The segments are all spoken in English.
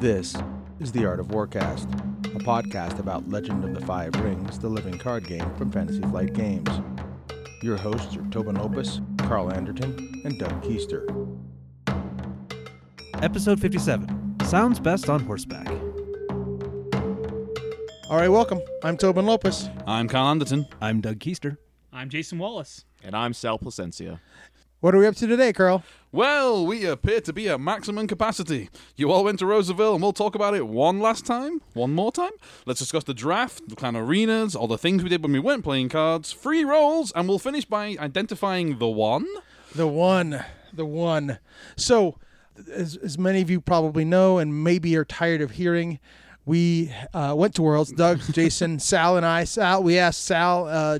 This is The Art of Warcast, a podcast about Legend of the Five Rings, the living card game from Fantasy Flight Games. Your hosts are Tobin Lopez, Carl Anderton, and Doug Keister. Episode 57 Sounds best on horseback. All right, welcome. I'm Tobin Lopez. I'm Carl Anderton. I'm Doug Keister. I'm Jason Wallace. And I'm Sal Placencia. What are we up to today, Carl? Well, we appear to be at maximum capacity. You all went to Roseville, and we'll talk about it one last time, one more time. Let's discuss the draft, the clan arenas, all the things we did when we weren't playing cards, free rolls, and we'll finish by identifying the one. The one, the one. So, as, as many of you probably know, and maybe are tired of hearing, we uh, went to Worlds. Doug, Jason, Sal, and I. Sal, we asked Sal, uh,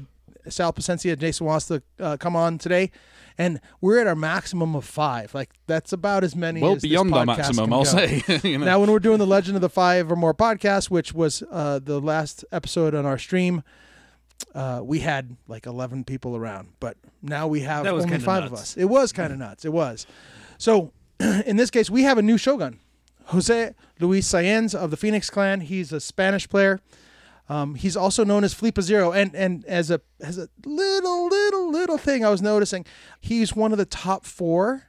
Sal Placencia, Jason wants to uh, come on today, and we're at our maximum of five. Like that's about as many. As well, as this beyond our podcast maximum, I'll go. say. you know. Now, when we're doing the Legend of the Five or More podcast, which was uh, the last episode on our stream, uh, we had like 11 people around, but now we have That was only kinda five of us. It was kind of nuts. It was. So, in this case, we have a new shogun, Jose Luis Saenz of the Phoenix Clan. He's a Spanish player. Um, he's also known as Flipa Zero, and and as a as a little little little thing I was noticing, he's one of the top four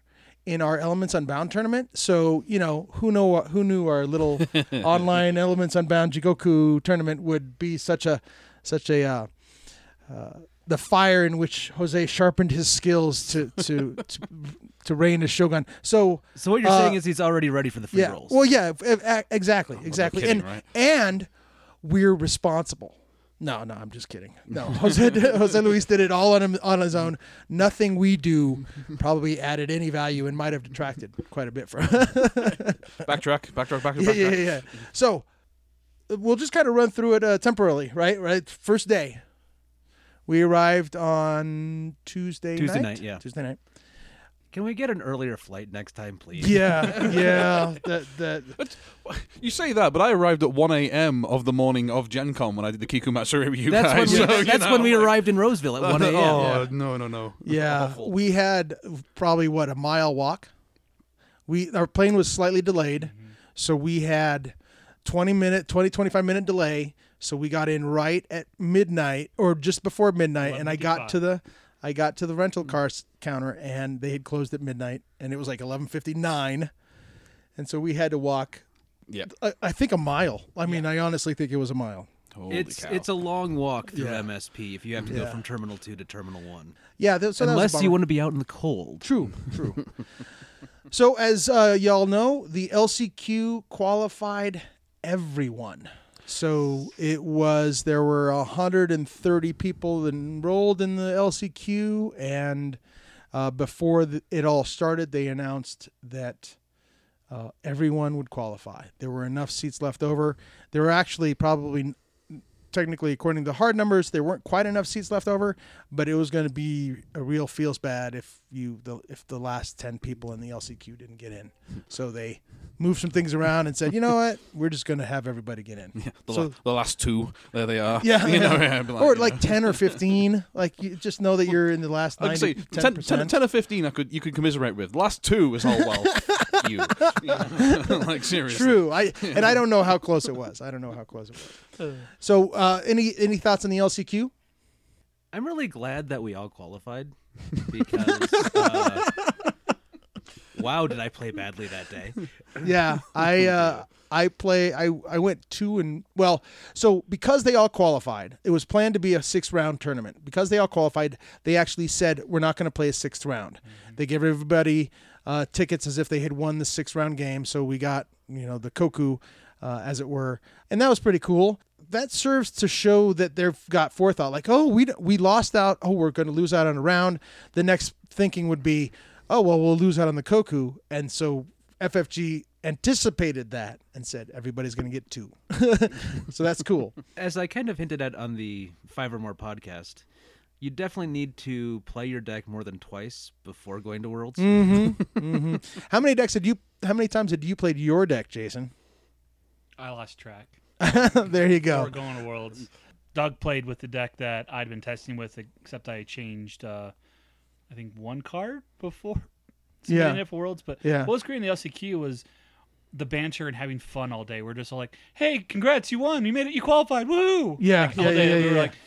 in our Elements Unbound tournament. So you know who know who knew our little online Elements Unbound Jigoku tournament would be such a such a uh, uh, the fire in which Jose sharpened his skills to to to, to reign as Shogun. So So, what you're Uh, saying is he's already ready for the free yeah, rolls. well, yeah, exactly, exactly, kidding, and right? and we're responsible. No, no, I'm just kidding. No, Jose Jose Luis did it all on him on his own. Nothing we do probably added any value and might have detracted quite a bit from. backtrack, backtrack, backtrack, yeah, backtrack. yeah, yeah, yeah. So we'll just kind of run through it uh, temporarily, right? Right. First day, we arrived on Tuesday. Night. Tuesday night, night, yeah. Tuesday night. Can we get an earlier flight next time, please? Yeah, yeah. That that. But you say that, but I arrived at 1 a.m. of the morning of Gen Con when I did the Kiku Matsuri with you That's when guys. we, so, you that's know, when we like- arrived in Roseville at 1 a.m. Oh, Yeah. no, no, no. Yeah, Awful. we had probably what a mile walk. We our plane was slightly delayed, mm-hmm. so we had 20 minute 20 25 minute delay. So we got in right at midnight or just before midnight and I got to the I got to the rental car counter and they had closed at midnight and it was like 11:59. And so we had to walk Yeah. I, I think a mile. I mean, I honestly think it was a mile. Holy It's cow. it's a long walk through Yeah. MSP if you have to go from Terminal 2 to Terminal 1. Yeah, that, so that Unless you want to be out in the cold. True, true. so, as uh, y'all know, the LCQ qualified everyone. So it was there were 130 people enrolled in the LCQ, and uh, before the, it all started, they announced that uh, everyone would qualify. There were enough seats left over. There were actually probably technically according to the hard numbers there weren't quite enough seats left over but it was going to be a real feels bad if you the if the last 10 people in the lcq didn't get in so they moved some things around and said you know what we're just going to have everybody get in the, so la- the last two, there they are. yeah, you know, yeah. yeah, be or like know. 10 or 15 like you just know that you're in the last I'd 90, say 10, 10, 10%. 10 or 15 I could you could commiserate with. Last two is all well. You. like seriously. True. I and I don't know how close it was. I don't know how close it was. So, uh, any any thoughts on the LCQ? I'm really glad that we all qualified because uh, wow, did I play badly that day? yeah i uh i play i i went two and well so because they all qualified it was planned to be a six round tournament because they all qualified they actually said we're not going to play a sixth round they gave everybody uh tickets as if they had won the six round game. So we got you know the koku uh, as it were. And that was pretty cool. That serves to show that they've got forethought. Like oh we we lost out. Oh we're going to lose out on a round. The next thinking would be oh well we'll lose out on the koku. And so ffg anticipated that and said everybody's going to get two. So that's cool. As I kind of hinted at on the Five or More podcast, you definitely need to play your deck more than twice before going to Worlds. mm-hmm. how many decks did you how many times had you played your deck jason I lost track. there you go. Before go going to Worlds, Doug played with the deck that I'd been testing with, except I changed, uh, I think, one card before Yeah. submitting it for Worlds. But Yeah. what was great in the LCQ was the banter and having fun all day. We're just all like, "Hey, congrats, you won! You made it! You qualified! Woo!" Yeah, Like, all yeah, day, yeah, we yeah, were yeah. like, we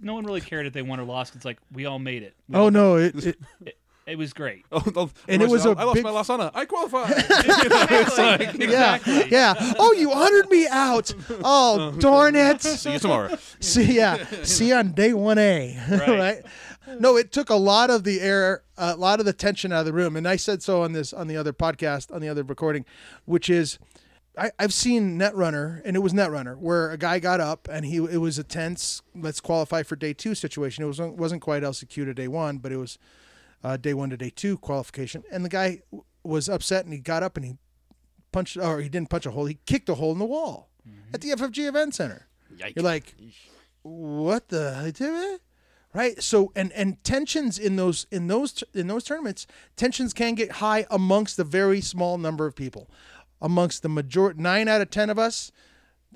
no one really cared if they won or lost. It's like we all made it. We Oh all- no, it, it it, it was great. Oh, oh, And it was oh, I a lost big- my last honor. I qualified. You like, Exactly. yeah, yeah. Oh, you honored me out. Oh, darn it. see you tomorrow. See, yeah, see you on day one A, right. Right. No, it took a lot of the air, a lot of the tension out of the room, and I said so on this on the other podcast, on the other recording, which is, I, I've seen Netrunner, and it was Netrunner where a guy got up and he it was a tense, let's qualify for day two situation. It wasn't wasn't quite LCQ to day one, but it was uh, day one to day two qualification, and the guy w- was upset and he got up and he punched, or he didn't punch a hole, he kicked a hole in the wall at the FFG Event Center. Yikes. You're like, what the right? So and and tensions in those in those in those tournaments, tensions can get high amongst a very small number of people. Amongst the majority, nine out of ten of us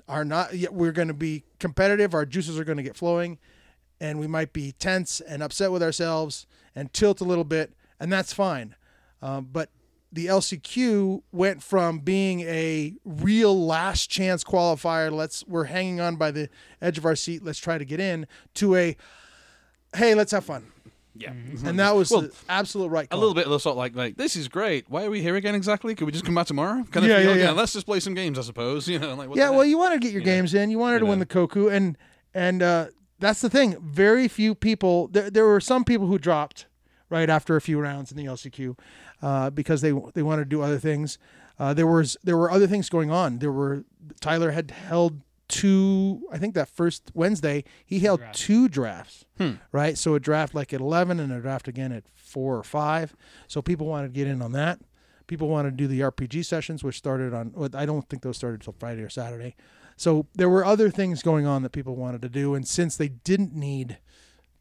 are not. Yet we're going to be competitive. Our juices are going to get flowing, and we might be tense and upset with ourselves and tilt a little bit, and that's fine. Um, but the LCQ went from being a real last chance qualifier, let's we're hanging on by the edge of our seat, let's try to get in, to a hey, let's have fun. Yeah. And that was Well, the absolute right A little bit of the sort of like, like this is great. Why are we here again exactly? Could we just come back tomorrow? Kind of Yeah, feel, yeah, yeah. let's just play some games, I suppose. You know, like what yeah, well, heck? you wanted to get your You know, games in. You wanted to you win the Koku, and and uh, that's the thing. Very few people. There, there were some people who dropped right after a few rounds in the LCQ uh, because they they wanted to do other things. Uh, there was there were other things going on. There were Tyler had held two. I think that first Wednesday he held drafts. two drafts. Hmm. Right, so a draft like at eleven and a draft again at four or five. So people wanted to get in on that. People wanted to do the RPG sessions, which started on. well, I don't think those started until Friday or Saturday. So there were other things going on that people wanted to do, and since they didn't need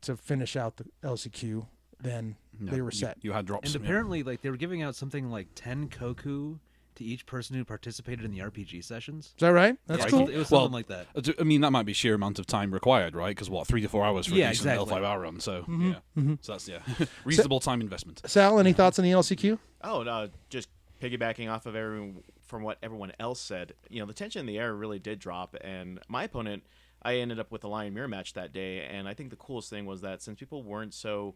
to finish out the LCQ, then No, they were set. You, had drops. And yeah. apparently, like they were giving out something like ten koku to each person who participated in the RPG sessions. Is that right? That's Yeah, cool. It was Well, something like that. I mean, that might be sheer amount of time required, right? Because what, three to four hours for Yeah, a decent exactly. L5R run. So, Mm-hmm. yeah. So that's, yeah, reasonable time investment. Sal, any thoughts on the LCQ? Oh, no, just piggybacking off of everyone from what everyone else said. You know, the tension in the air really did drop, and my opponent, I ended up with the lion mirror match that day, and I think the coolest thing was that since people weren't so,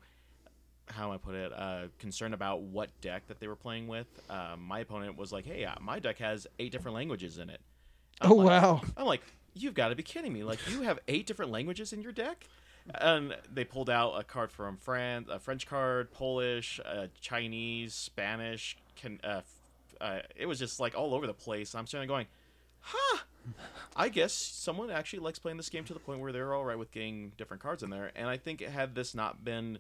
how I put it, uh, concerned about what deck that they were playing with, um, my opponent was like, "Hey, uh, my deck has eight different languages in it." I'm Oh like- wow! I'm like, you've got to be kidding me! Like, you have eight different languages in your deck? And they pulled out a card from France, a French card, Polish, uh, Chinese, Spanish. Can, uh, f- uh, it was just like all over the place. I'm starting going, huh? I guess someone actually likes playing this game to the point where they're all right with getting different cards in there. And I think had this not been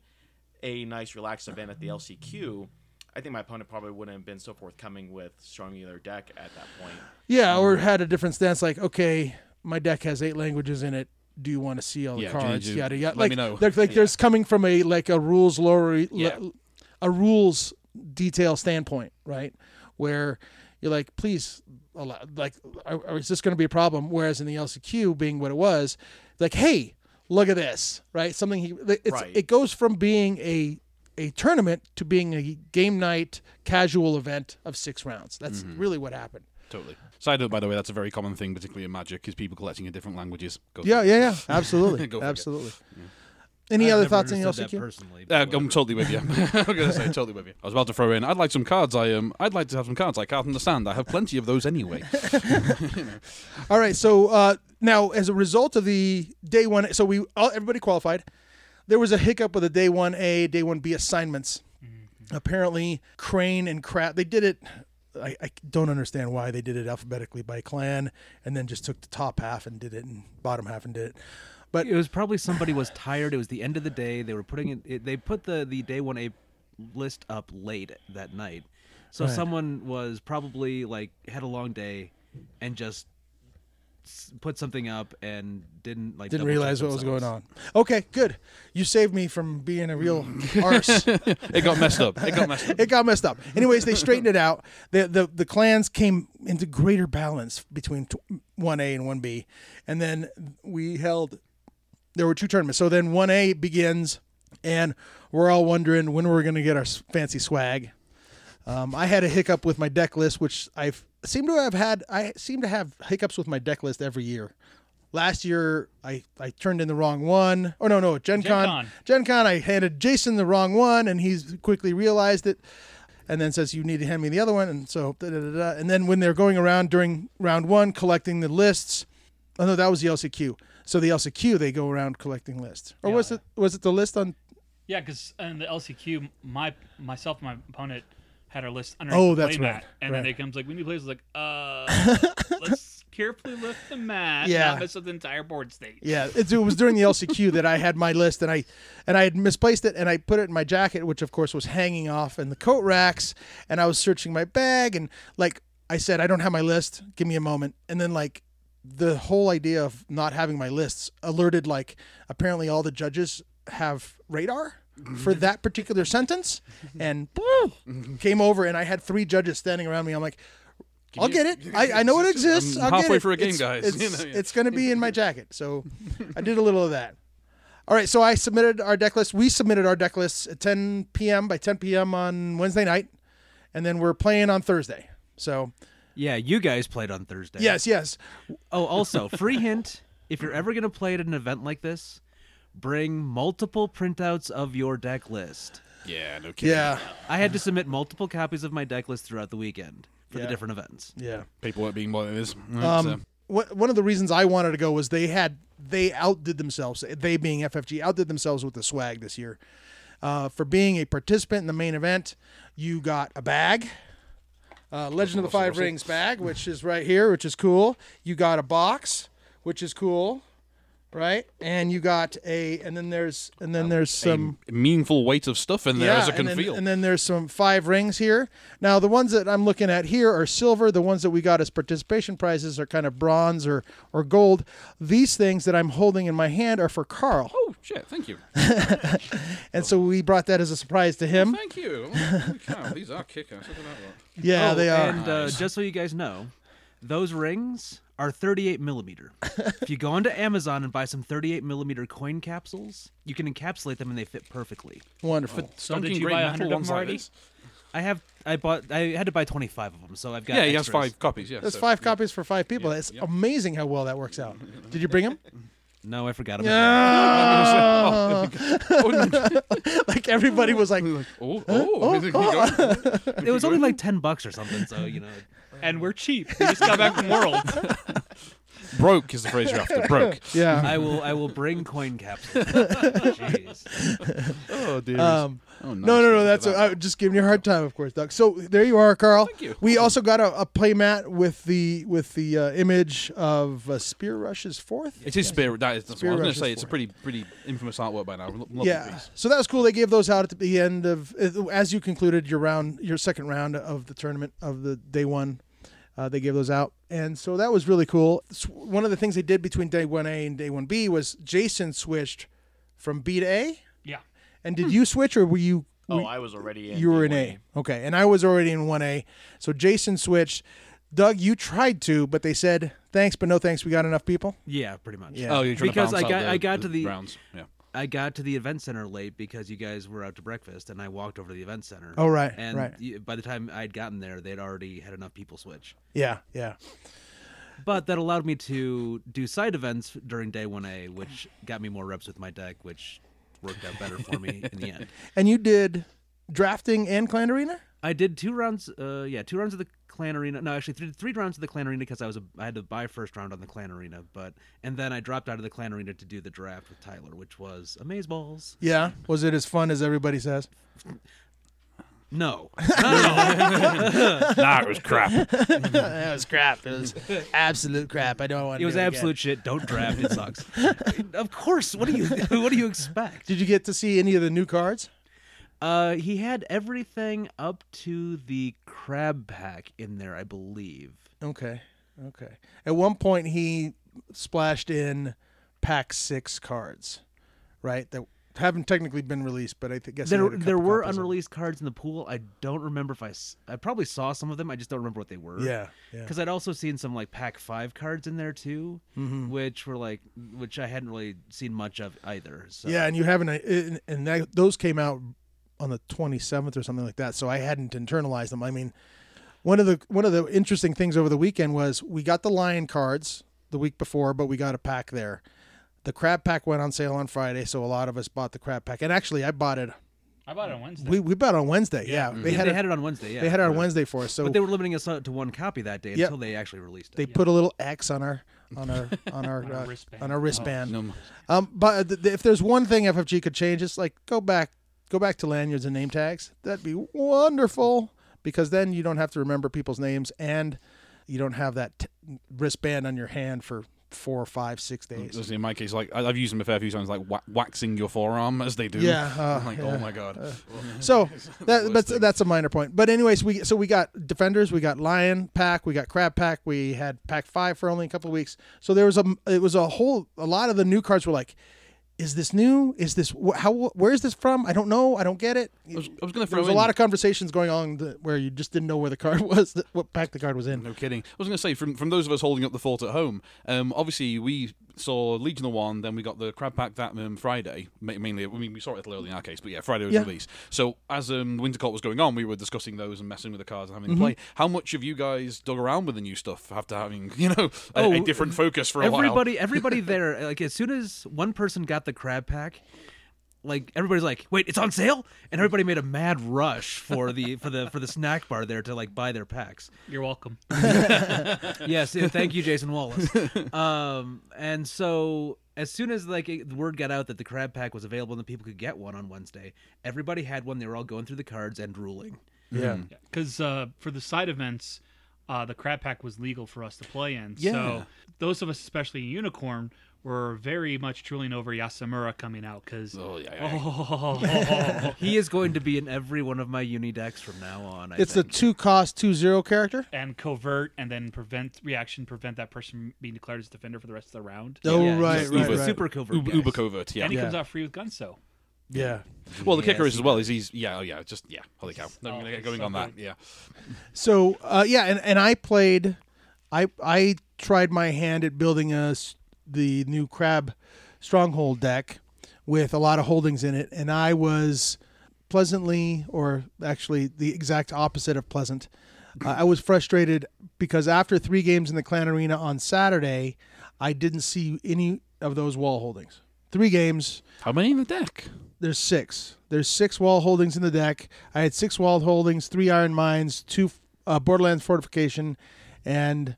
a nice, relaxed event at the LCQ, I think my opponent probably wouldn't have been so forthcoming with showing me their deck at that point. Yeah, or um, had a different stance, like okay, my deck has eight languages in it. Do you want to see all the Yeah, can you cards? do- Yada yada. let Like, me know. there's- like there's coming from a like a rules lower, Yeah. a rules detail standpoint, right? Where you're like, please, allow, like, are, are- is this going to be a problem? Whereas in the LCQ, being what it was, like, hey, look at this, right? Something he, it's, Right. it goes from being a a tournament to being a game night casual event of six rounds. That's Mm-hmm. really what happened. Totally. Side note, by the way, that's a very common thing, particularly in Magic, is people collecting in different languages. Go Yeah, yeah, yeah, absolutely, Go figure. Absolutely. Any I've other thoughts on the understood LCQ? personally? Uh, I'm totally with you. I'm gonna say totally with you. I was about to throw in. I'd like some cards. I um, I'd like to have some cards. I can't understand. I have plenty of those anyway. All right, so uh, now as a result of the day one, so we all, everybody qualified. There was a hiccup with the day one A, day one B assignments. Apparently, Crane and Crap they did it. I, I don't understand why they did it alphabetically by clan, and then just took the top half and did it, and bottom half and did it. But It was probably somebody was tired. It was the end of the day. They were putting it. it they put the the day one A list up late that night, so Right. someone was probably like had a long day, and just put something up and didn't like didn't realize what was going on. Okay, good. You saved me from being a real arse. it got messed up. It got messed up. it got messed up. Anyways, they straightened it out. The the the clans came into greater balance between one A and one B, and then we held. There were two tournaments. So then one A begins, and we're all wondering when we're going to get our fancy swag. Um, I had a hiccup with my deck list, which I've seem to have had I seem to have hiccups with my deck list every year. Last year I, I turned in the wrong one. Oh no no Gen, Gen Con. Con. Gen Con I handed Jason the wrong one and he's quickly realized it and then says you need to hand me the other one and so da, da, da, da. and then when they're going around during round one collecting the lists oh no that was the LCQ so the LCQ they go around collecting lists or Yeah. was it was it the list on Yeah, because in the LCQ, my myself and my opponent had our list under Oh, that's right, mat, and right. then they comes like we need plays like uh let's carefully lift the mat, Yeah. not mess up the entire board state. Yeah, it, it was during the LCQ that I had my list, and I and I had misplaced it, and I put it in my jacket, which of course was hanging off in the coat racks, and I was searching my bag, and like I said, I don't have my list. Give me a moment, and then like the whole idea of not having my lists alerted like apparently all the judges have radar for that particular sentence and boom, came over and I had three judges standing around me. I'm like, I'll you- get it. I, I know it exists. I'm I'll get halfway it. through a game, It's- guys. It's, You know, yeah. it's going to be in my jacket. So I did a little of that. All right, so I submitted our deck list. We submitted our deck lists at 10 p.m. by 10 p.m. on Wednesday night, and then we're playing on Thursday. So Yeah, you guys played on Thursday. yes, yes, Oh, also, free hint: if you're ever gonna play at an event like this, bring multiple printouts of your deck list. Yeah, no kidding. yeah, I had to submit multiple copies of my deck list throughout the weekend for Yeah. the different events. yeah. Paperwork being what it is. Right, so- Um, what, one of the reasons I wanted to go was they had they outdid themselves. They being FFG outdid themselves with the swag this year. Uh, for being a participant in the main event, you got a bag, uh, Legend of the Five Rings bag, which is right here, which is cool. You got a box, which is cool, right? And you got a, and then there's, and then there's some. a meaningful weight of stuff in there as I and can then, feel. and then there's some five rings here. Now the ones that I'm looking at here are silver. The ones that we got as participation prizes are kind of bronze or or gold. These things that I'm holding in my hand are for Carl, oh shit! Thank you. and so we brought that as a surprise to him. Thank you. Holy these are kickers. Look at that lot. Yeah, Oh, they are. And uh, Nice. just so you guys know, those rings are 38 millimeter. if you go onto Amazon and buy some 38 millimeter coin capsules, you can encapsulate them and they fit perfectly. Wonderful. So did you buy metal 100 of ones them like already? I have, I bought, I had to buy 25 of them, so I've got. Yeah, he has five copies. Yeah, That's so- five yeah. copies for five people. That's amazing how well that works out. Did you bring them? No, I forgot about Yeah. like everybody was like, oh, oh, oh, you got- that. It was only like 10 bucks or something, so you know. And we're cheap. We just got back from World. broke is the phrase you're after. Broke. yeah. I will, I will bring coin capsules. Jeez. Oh dear. Um, oh, nice. No, no, no. That's at a, that. I'm just giving you a hard time, of course, Doug. So there you are, Carl. Thank you. We also got a, a play mat with the with the uh, image of uh, Spear Rush's fourth. It is spirit. That is. That's what I was going to say. is It's a pretty, pretty infamous artwork by now. Lo- Lovely yeah. piece. So that was cool. They gave those out at the end of uh, as you concluded your round, your second round of the tournament of the day one. Uh, they gave those out, and so that was really cool. One of the things they did between day one A and day one B was Jason switched from B to A. Yeah. And did you switch, or were you? Oh, were- I was already in. you were in D1A. Okay, and I was already in one A. So Jason switched. Doug, you tried to, but they said thanks, but no thanks. We got enough people. Yeah, pretty much. Yeah. Oh, you're trying Because to I balance got- the, I got to the- rounds. Yeah. I got to the event center late because you guys were out to breakfast, and I walked over to the event center. Oh, right, and right. by the time I'd gotten there, they'd already had enough people switch. Yeah, yeah. But that allowed me to do side events during day one A, which got me more reps with my deck, which worked out better for me in the end. And you did drafting and clan arena. I did two rounds. Uh, yeah, two rounds of the clan arena. No, actually, three, three rounds of the clan arena because I was a, I had to buy first round on the clan arena. But and then I dropped out of the clan arena to do the draft with Tyler, which was amazeballs. Yeah. Was it as fun as everybody says? No, nah, it was crap. that was crap. It was absolute crap. I don't want. To It was absolute shit. Don't draft. It sucks. of course. What do you What do you expect? Did you get to see any of the new cards? Uh, he had everything up to the crab pack in there, I believe. Okay. Okay. At one point, he splashed in pack six cards, right? That haven't technically been released, but I think guess he There, there were copies of them. unreleased cards in the pool. I don't remember if I, s- I probably saw some of them. I just don't remember what they were. Yeah. Yeah. Because I'd also seen some like pack five cards in there too, Mm-hmm. which were like, which I hadn't really seen much of either. So. Yeah, and you haven't, and, and that, those came out on the 27th or something like that. So I hadn't internalized them. I mean, one of the one of the interesting things over the weekend was we got the lion cards the week before, but we got a pack there. The crab pack went on sale on Friday, so a lot of us bought the crab pack. And actually, I bought it. I bought it on Wednesday. We we bought it on Wednesday. Yeah, Yeah. they had they it. had it on Wednesday. Yeah, they had it on Right. Wednesday for us. So but they were limiting us to one copy that day Yep. until they actually released it. they put a little X on our on our on our On our uh, wristband. on our wristband. No, Um, but th- th- if there's one thing FFG could change, it's like go back, go back to lanyards and name tags. That'd be wonderful because then you don't have to remember people's names and you don't have that t- wristband on your hand for four, five, six days. In my case, like I've used them a fair few times, like wa- waxing your forearm as they do. Yeah, uh, like, yeah. oh my god. So that, thing. that's a minor point. But anyways, we so we got defenders, we got lion pack, we got crab pack, we had pack five for only a couple of weeks. So there was a it was a whole a lot of the new cards were like, is this new? Is this wh- how? Where is this from? I don't know. I don't get it. I was, I was going to There was a lot of conversations going on that, where you just didn't know where the card was, that, what pack the card was in. No kidding. I was going to say, from from those of us holding up the fort at home, um, obviously we saw Legion of One, then we got the Crab Pack that um, Friday. Mainly, I mean, we saw it a little early in our case, but yeah, Friday was Yeah. released. So as um, Winter Court was going on, we were discussing those and messing with the cards and having Mm-hmm. to play. How much have you guys dug around with the new stuff after having, you know, a, Oh, a different focus for a while? everybody, everybody there, like as soon as one person got the crab pack, like everybody's like, "Wait, it's on sale!" And everybody made a mad rush for the for the for the snack bar there to like buy their packs. You're welcome. yes, thank you, Jason Wallace. Um, and so as soon as like the word got out that the crab pack was available and that people could get one on Wednesday, everybody had one. They were all going through the cards and drooling. Yeah. Because uh, for the side events, uh, the crab pack was legal for us to play in. Yeah. So those of us, especially Unicorn, were very much drooling over Yasamura coming out because. Oh yeah, yeah. Oh, He is going to be in every one of my uni decks from now on. I It's the think. two cost two zero character. and covert, and then prevent reaction, prevent that person being declared as defender for the rest of the round. Oh Yeah, right, he's right, uber, right. super covert. Uber, uber covert, yeah. And he Yeah. comes out free with Gunso. Yeah. Well, the kicker is as well is he's yeah, oh yeah, just yeah, holy cow. No, I'm Oh, gonna get going so on that. Yeah, So uh, yeah, and, and I played, I I tried my hand at building a s- the new crab stronghold deck with a lot of holdings in it, and I was pleasantly, or actually the exact opposite of pleasant. Uh, I was frustrated because after three games in the Clan Arena on Saturday, I didn't see any of those wall holdings. Three games, how many in the deck? there's six. There's six wall holdings in the deck. I had six wall holdings, three iron mines, two uh, Borderlands fortification, and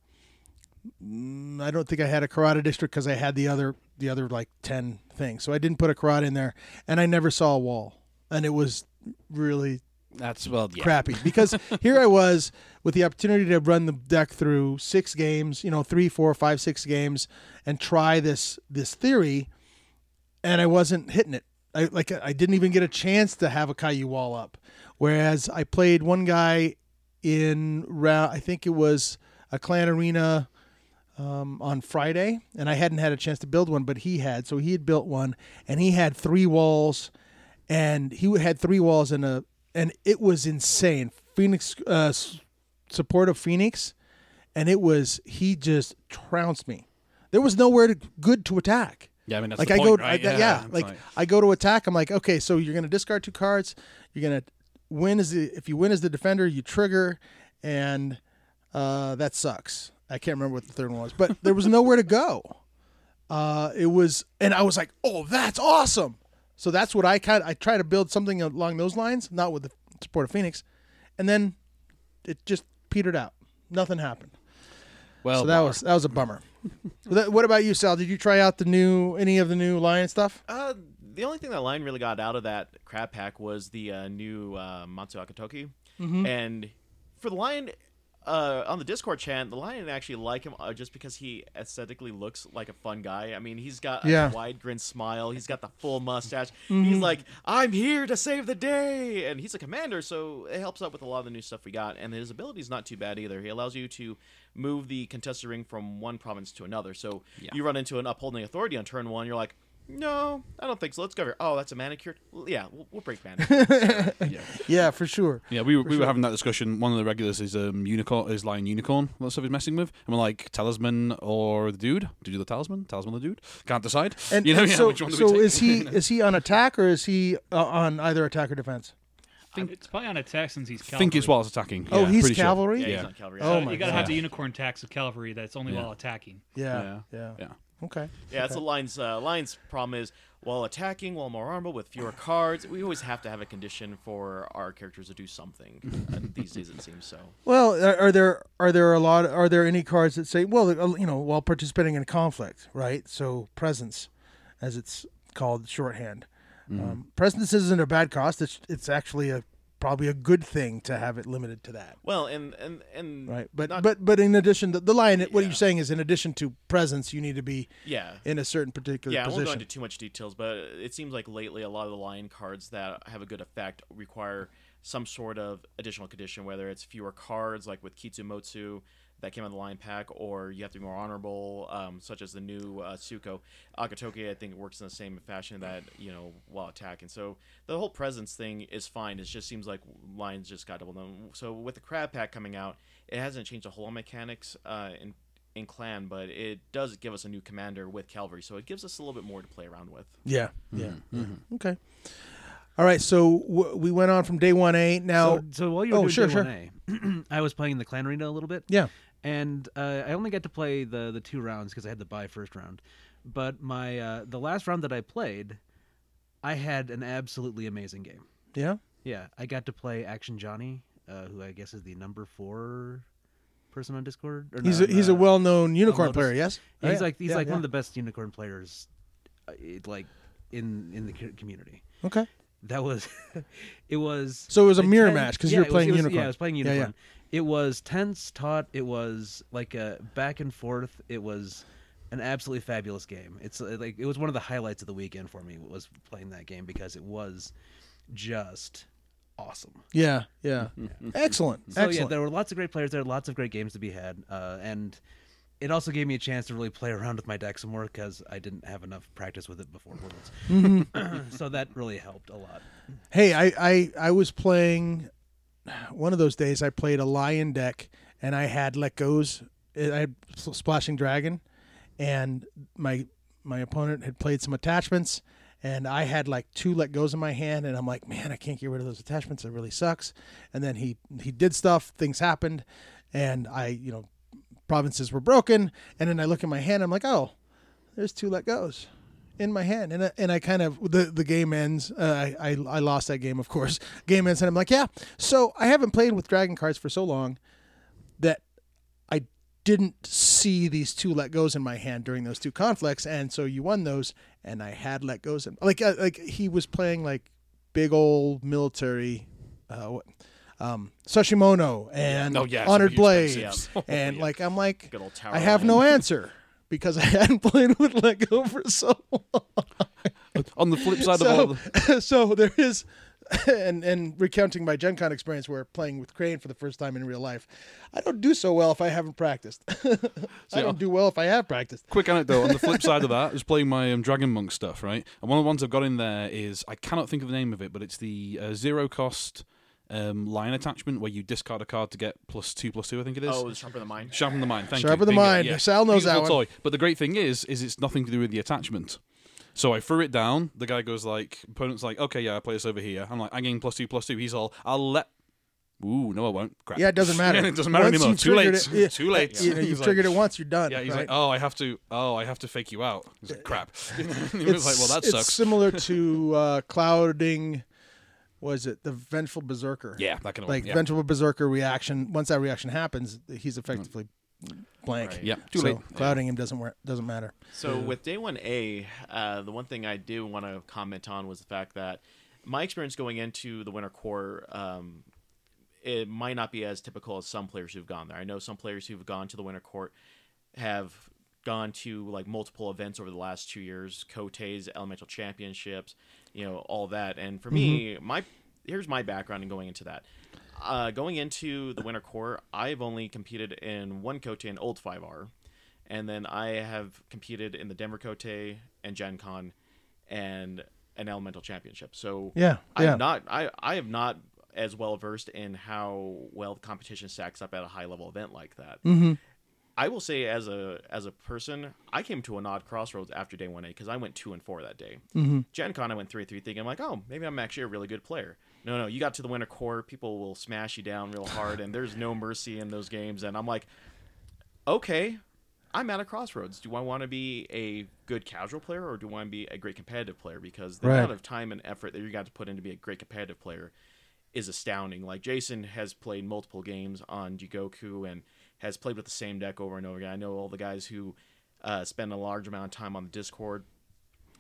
Mm, I don't think I had a Karada District because I had the other the other like ten things. So I didn't put a karate in there, and I never saw a wall, and it was really That's well, yeah. crappy because here I was with the opportunity to run the deck through six games, you know, three, four, five, six games, and try this this theory, and I wasn't hitting it. I like I didn't even get a chance to have a Kaiu Wall up. Whereas I played one guy in round, I think it was a clan arena um, on Friday, and I hadn't had a chance to build one, but he had. So he had built one, and he had three walls, and he had three walls and a, and it was insane. Phoenix uh, support of Phoenix, and it was he just trounced me. There was nowhere to, good to attack Yeah, I mean that's like the I point, go, right? I, yeah, it's like, I go to attack. I'm like, okay, so you're gonna discard two cards. You're gonna win as the if you win as the defender, you trigger, and uh, that sucks. I can't remember what the third one was, but there was nowhere to go. Uh, it was, and I was like, oh, that's awesome. So that's what I kind. I try to build something along those lines, not with the support of Phoenix, and then it just petered out. Nothing happened. well, so that was that was a bummer. What about you, Sal? Did you try out the new any of the new Lion stuff? Uh, the only thing that Lion really got out of that crab pack was the uh, new uh, Matsu Agetoki. Mm-hmm. And for the lion, uh, on the Discord chant, the lion actually like him uh, just because he aesthetically looks like a fun guy. I mean, he's got a Yeah. Mm-hmm. wide grin smile. He's got the full mustache. He's like, I'm here to save the day. And he's a commander, so it helps out with a lot of the new stuff we got. And his ability is not too bad either. He allows you to move the contested ring from one province to another. So you run into an upholding authority on turn one, you're like, no, I don't think so. Let's go here. Oh, that's a manicure. Yeah, we'll, we'll break manicure. Yeah, for sure. Yeah, we were, we were having that discussion. One of the regulars is um unicorn is lion unicorn. That stuff he's messing with, and we're like talisman or the dude. Do you do the talisman? Talisman the dude? Can't decide. And, you know, and yeah, so, which one so we is he is he on attack or is he uh, on either attack or defense? I think It's probably on attack since he's I cavalry. think it's while it's attacking. Oh, Yeah, he's pretty sure. cavalry? Yeah, Yeah. he's on cavalry. Oh Uh, my you gotta have the unicorn tax of cavalry that's only Yeah. while attacking. Yeah, yeah, Yeah. Okay. Yeah, that's the Lion's uh, line's problem is while attacking, while more armor with fewer cards, we always have to have a condition for our characters to do something. uh, these days, it seems so. Well, are, are there are there a lot? Are there any cards that say, well, uh, you know, while participating in conflict, right? So presence, as it's called shorthand. Um, presence isn't a bad cost. It's it's actually a probably a good thing to have it limited to that, Well, and and and right? But not- but but in addition, to the line, what Yeah. you're saying is, in addition to presence, you need to be yeah. in a certain particular Yeah, I won't go into too much details, but it seems like lately a lot of the lion cards that have a good effect require some sort of additional condition, whether it's fewer cards, like with Kitsumotsu that came out of the line pack, or you have to be more honorable, um, such as the new uh, Suko. Agetoki, I think, works in the same fashion that, you know, while attacking. So the whole presence thing is fine. It just seems like lions just got double done. So with the crab pack coming out, it hasn't changed the whole mechanics uh, in in clan, but it does give us a new commander with cavalry, so it gives us a little bit more to play around with. Yeah, yeah. yeah. Okay. All right. So w- we went on from day one A. Now, So, so while you were oh, doing sure, Day sure. 1A, I was playing the clan arena a little bit. yeah. And uh, I only got to play the the two rounds because I had to buy first round. But my uh, the last round that I played, I had an absolutely amazing game. Yeah. Yeah, I got to play Action Johnny, uh, who I guess is the number four person on Discord. Or He's no, a, he's a uh, well-known unicorn player. Yes. yeah, Oh, he's like he's Yeah, like yeah. one of the best unicorn players, uh, like in in the community. Okay. That was, it was. So it was a mirror 10 match 'cause yeah, you were playing was- unicorn. Yeah, I was playing Yeah, yeah. unicorn. It was tense, taut. It was like a back and forth. It was an absolutely fabulous game. It's uh, like it was one of the highlights of the weekend for me was playing that game because it was just awesome. Yeah. Yeah. Excellent. So yeah, Excellent. there were lots of great players there, lots of great games to be had, uh, and it also gave me a chance to really play around with my deck some more because I didn't have enough practice with it before Worlds. Mm-hmm. so that really helped a lot. Hey, I, I I was playing one of those days. I played a lion deck, and I had let goes. I had splashing dragon, and my my opponent had played some attachments, and I had like two let goes in my hand, and I'm like, man, I can't get rid of those attachments. It really sucks. And then he he did stuff. Things happened, and I you know provinces were broken, and then I look at my hand. I'm like, oh, there's two let goes in my hand, and I, and I kind of the the game ends. Uh, I, I I lost that game, of course. Game ends, and I'm like, yeah. So I haven't played with dragon cards for so long that I didn't see these two let goes in my hand during those two conflicts, and so you won those, and I had let goes in like uh, like he was playing like big old military. Uh, what, um, Sashimono and Oh, yeah, Honored huge Blade, expensives. Yeah. and like I'm like Good old tower I have no answer because I hadn't played with Lego for so long. On the flip side of all, So, the, so there is, and and recounting my Gen Con experience where playing with Crane for the first time in real life, I don't do so well if I haven't practiced. I don't do well if I have practiced. quick anecdote on the flip side of that is playing my um, Dragon Monk stuff, right? And one of the ones I've got in there is I cannot think of the name of it, but it's the uh, zero cost um, line attachment where you discard a card to get plus two plus two. I think it is. Oh, the sharper the mind. Sharpen the mind. Thank Sharpen you. the mind. Yeah. Sal knows that one. toy. But the great thing is, is it's nothing to do with the attachment. So I threw it down. The guy goes like, opponent's like, okay, yeah, I play this over here. I'm like, I gain plus two plus two. He's all, I'll let. Ooh, no, I won't. Crap. Yeah, it doesn't matter. it doesn't matter Once anymore. Too late. triggered it- yeah, Too late. You know, He's you've like- triggered it once, you're done. Yeah, he's right? like, oh, I have to, oh, I have to fake you out. He's like, crap. he was like, well, that it's sucks. similar to uh, clouding. Was it the vengeful berserker? yeah, that kind of like one. Yeah. vengeful berserker reaction. Once that reaction happens, he's effectively blank. Right. yeah, too so late. clouding him doesn't work, doesn't matter. So with day one A, uh, the one thing I do want to comment on was the fact that my experience going into the winter court, um, it might not be as typical as some players who've gone there. I know some players who've gone to the winter court have gone to like multiple events over the last two years, Kotei's elemental championships, you know, all that. And for me, my here's my background in going into that. Uh, going into the winter court, I've only competed in one Kotei and Old 5R and then I have competed in the Denver Kotei and Gen Con and an elemental championship. So Yeah, I'm yeah. not I, I am not as well versed in how well the competition stacks up at a high level event like that. Mm-hmm. I will say as a as a person, I came to an odd crossroads after day one A because I went two and four that day. Mm-hmm. Gen Con I went three three, thinking like, oh, maybe I'm actually a really good player. No, no, you got to the winter court, people will smash you down real hard, and there's no mercy in those games. And I'm like, okay, I'm at a crossroads. Do I want to be a good casual player or do I want to be a great competitive player? Because the Right. amount of time and effort that you got to put in to be a great competitive player is astounding. Like Jason has played multiple games on Jigoku and has played with the same deck over and over again. I know all the guys who uh, spend a large amount of time on the Discord.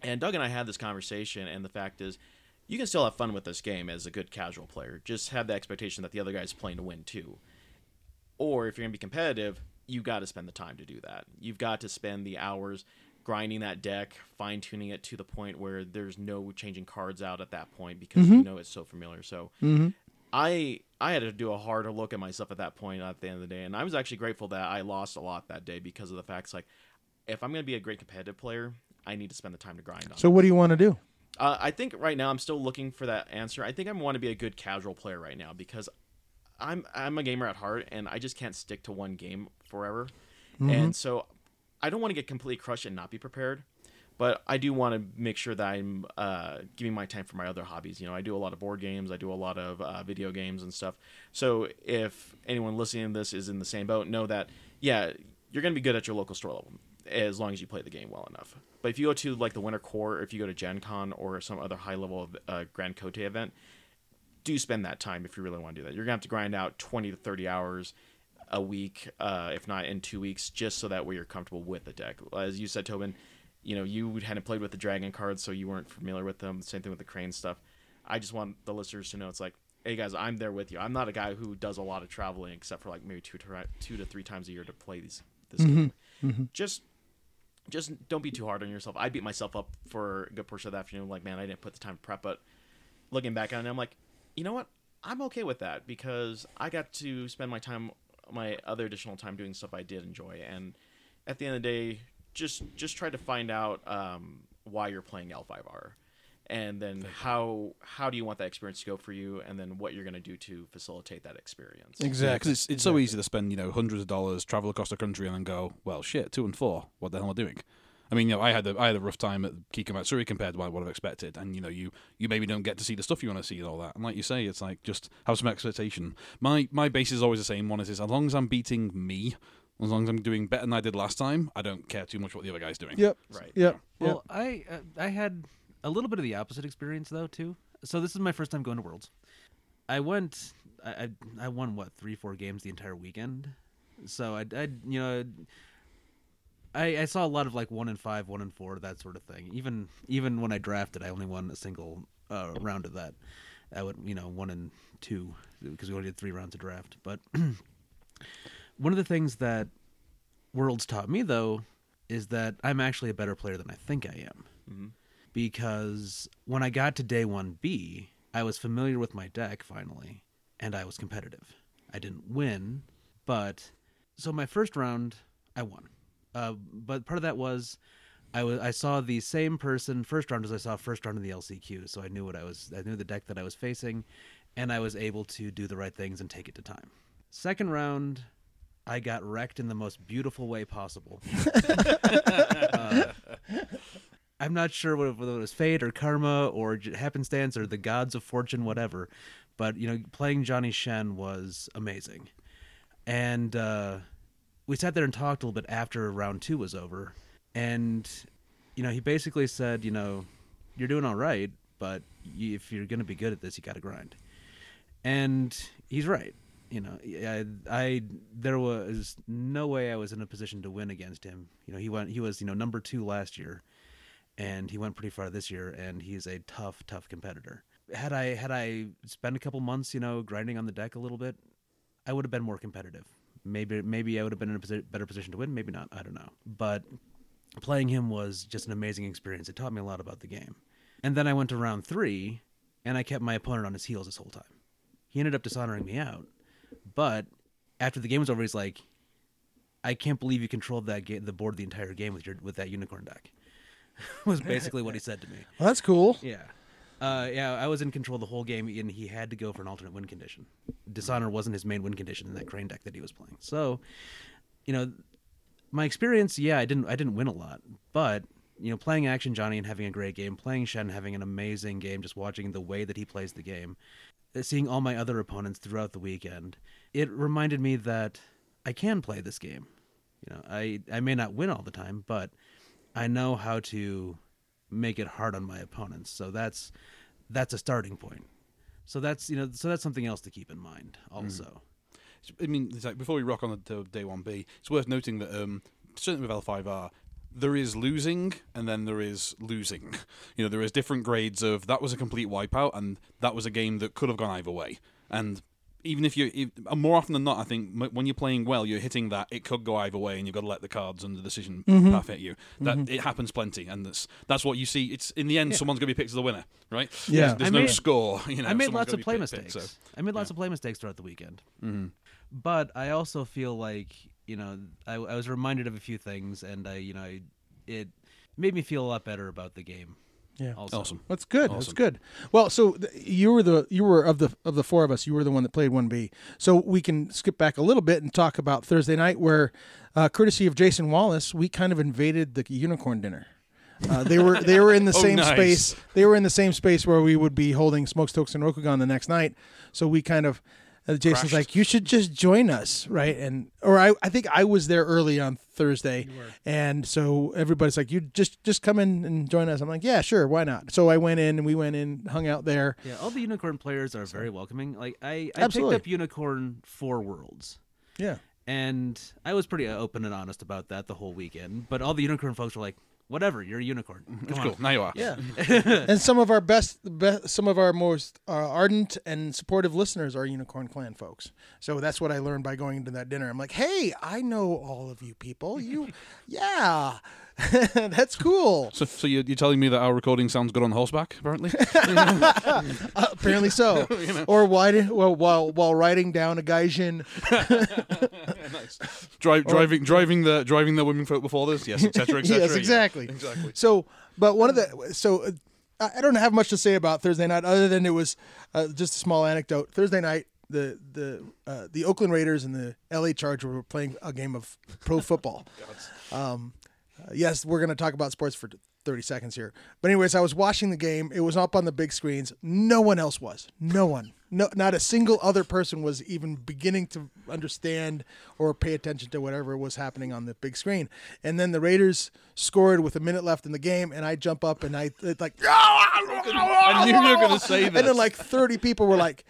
And Doug and I had this conversation, and the fact is, you can still have fun with this game as a good casual player. Just have the expectation that the other guy's playing to win too. Or if you're going to be competitive, you got to spend the time to do that. You've got to spend the hours grinding that deck, fine tuning it to the point where there's no changing cards out at that point because you know it's so familiar. So I I had to do a harder look at myself at that point at the end of the day, and I was actually grateful that I lost a lot that day because of the facts like if I'm going to be a great competitive player, I need to spend the time to grind on. So it. what do you want to do? Uh, I think right now I'm still looking for that answer. I think I want to be a good casual player right now because I'm I'm a gamer at heart and I just can't stick to one game forever. And so I don't want to get completely crushed and not be prepared. But I do want to make sure that I'm uh, giving my time for my other hobbies. You know, I do a lot of board games, I do a lot of uh, video games and stuff. So if anyone listening to this is in the same boat, know that yeah, you're going to be good at your local store level as long as you play the game well enough. But if you go to like the Winter Court, or if you go to Gen Con or some other high level uh, Grand Kotei event, do spend that time if you really want to do that. You're gonna have to grind out 20 to 30 hours a week, uh, if not in two weeks, just so that way you're comfortable with the deck. As you said, Tobin, you know you hadn't played with the dragon cards, so you weren't familiar with them. Same thing with the crane stuff. I just want the listeners to know it's like, hey guys, I'm there with you. I'm not a guy who does a lot of traveling, except for like maybe two to two to three times a year to play these this mm-hmm. game. Mm-hmm. Just just don't be too hard on yourself. I beat myself up for a good portion of the afternoon. Like, man, I didn't put the time to prep. But looking back on it, I'm like, you know what? I'm okay with that because I got to spend my time, my other additional time doing stuff I did enjoy. And at the end of the day, just just try to find out um, why you're playing L5R, and then how how do you want that experience to go for you, and then what you're going to do to facilitate that experience. Yeah, because it's it's so easy to spend you know hundreds of dollars, travel across the country, and then go, well, shit, two and four. What the hell am I doing? I mean, you know, I had a, I had a rough time at Kiku Matsuri compared to what I've expected, and you know, you you maybe don't get to see the stuff you want to see and all that. And like you say, it's like just have some expectation. My my base is always the same. One is, is as long as I'm beating me, as long as I'm doing better than I did last time, I don't care too much what the other guy's doing. Yep. Right. Yep. Well, I uh, I had a little bit of the opposite experience though too. So this is my first time going to Worlds. I went. I I, I won what three four games the entire weekend. So I I you know. I, I saw a lot of like one and five, one and four, that sort of thing. Even even when I drafted, I only won a single uh, round of that. I would you know one and two because we only did three rounds of draft. But one of the things that Worlds taught me though is that I'm actually a better player than I think I am. Because when I got to day 1B, I was familiar with my deck finally, and I was competitive. I didn't win, but so my first round, I won. Uh, but part of that was I was I saw the same person first round as I saw first round in the LCQ, so I knew what I was I knew the deck that I was facing, and I was able to do the right things and take it to time. Second round, I got wrecked in the most beautiful way possible. Uh, I'm not sure whether it was fate or karma or happenstance or the gods of fortune, whatever. But you know, playing Johnny Shen was amazing, and uh, we sat there and talked a little bit after round two was over, and you know, he basically said, you know, you're doing all right, but you, if you're going to be good at this, you got to grind, and he's right. You know, I, I there was no way I was in a position to win against him. You know, he went he was you know number two last year, and he went pretty far this year, and he's a tough tough competitor. Had I had I spent a couple months, you know, grinding on the deck a little bit, I would have been more competitive. Maybe maybe I would have been in a posi- better position to win. Maybe not. I don't know. But playing him was just an amazing experience. It taught me a lot about the game. And then I went to round three, and I kept my opponent on his heels this whole time. He ended up dishonoring me out, but after the game was over, he's like, "I can't believe you controlled that game, the board the entire game with your with that unicorn deck." was basically what he said to me. Well, that's cool. Yeah. Uh, yeah, I was in control the whole game, and he had to go for an alternate win condition. Dishonor wasn't his main win condition in that crane deck that he was playing. So, you know, my experience, yeah, I didn't I didn't win a lot, but you know, playing Action Johnny and having a great game, playing Shen having an amazing game, just watching the way that he plays the game, seeing all my other opponents throughout the weekend, it reminded me that I can play this game. You know, I I may not win all the time, but I know how to make it hard on my opponents. So that's that's a starting point. So that's you know so that's something else to keep in mind also. I mean, it's like before we rock on to day one B, it's worth noting that um, certainly with L5R, there is losing and then there is losing. You know, there is different grades of that was a complete wipeout and that was a game that could have gone either way. And even if you, if, uh, more often than not, I think m- when you're playing well, you're hitting that it could go either way, and you've got to let the cards and the decision path hit you. That it happens plenty, and that's that's what you see. It's in the end, someone's going to be picked as the winner, right? Yeah. There's, there's I no made- score. You know, I made lots of play picked, mistakes. so- I made lots of play mistakes throughout the weekend. Mm-hmm. But I also feel like you know I, I was reminded of a few things, and I you know I, it made me feel a lot better about the game. Yeah. Also. Awesome. That's good. That's good. Well, so th- you were the you were of the of the four of us. You were the one that played one B. So we can skip back a little bit and talk about Thursday night, where, uh, courtesy of Jason Wallace, we kind of invaded the unicorn dinner. Uh, they were they were in the Oh, same nice. space. They were in the same space where we would be holding Smokestokes and Rokugan the next night. So we kind of. Uh, Jason's Crashed. like, you should just join us, right? And or I, I think I was there early on Thursday, and so everybody's like, you just just come in and join us. I'm like, yeah, sure, why not? So I went in and we went in, hung out there. Yeah, all the unicorn players are very welcoming. Like I, I Absolutely. picked up unicorn four worlds, Yeah, and I was pretty open and honest about that the whole weekend. But all the unicorn folks were like, "Whatever, you're a unicorn." It's Come cool. on." Now you are. yeah. and some of our best, best, some of our most uh, ardent and supportive listeners are Unicorn Clan folks. So that's what I learned by going to that dinner. I'm like, hey, I know all of you people. You, yeah, that's cool. So, so you're, you're telling me that our recording sounds good on horseback, apparently? Uh, apparently so. Or why did, well, while while riding down a gaijin. Dri- driving, driving the driving the women folk before this, yes, etc., etc. yes, exactly. exactly. So, but one of the so uh, I don't have much to say about Thursday night other than it was uh, just a small anecdote. Thursday night, the the uh, the Oakland Raiders and the LA Chargers were playing a game of pro football. Um, yes, we're going to talk about sports for 30 seconds here. But anyways, I was watching the game. It was up on the big screens. No one else was. No one. No, not a single other person was even beginning to understand or pay attention to whatever was happening on the big screen. And then the Raiders scored with a minute left in the game, and I jump up and I it's like I knew you were going to say and then like 30 people were like,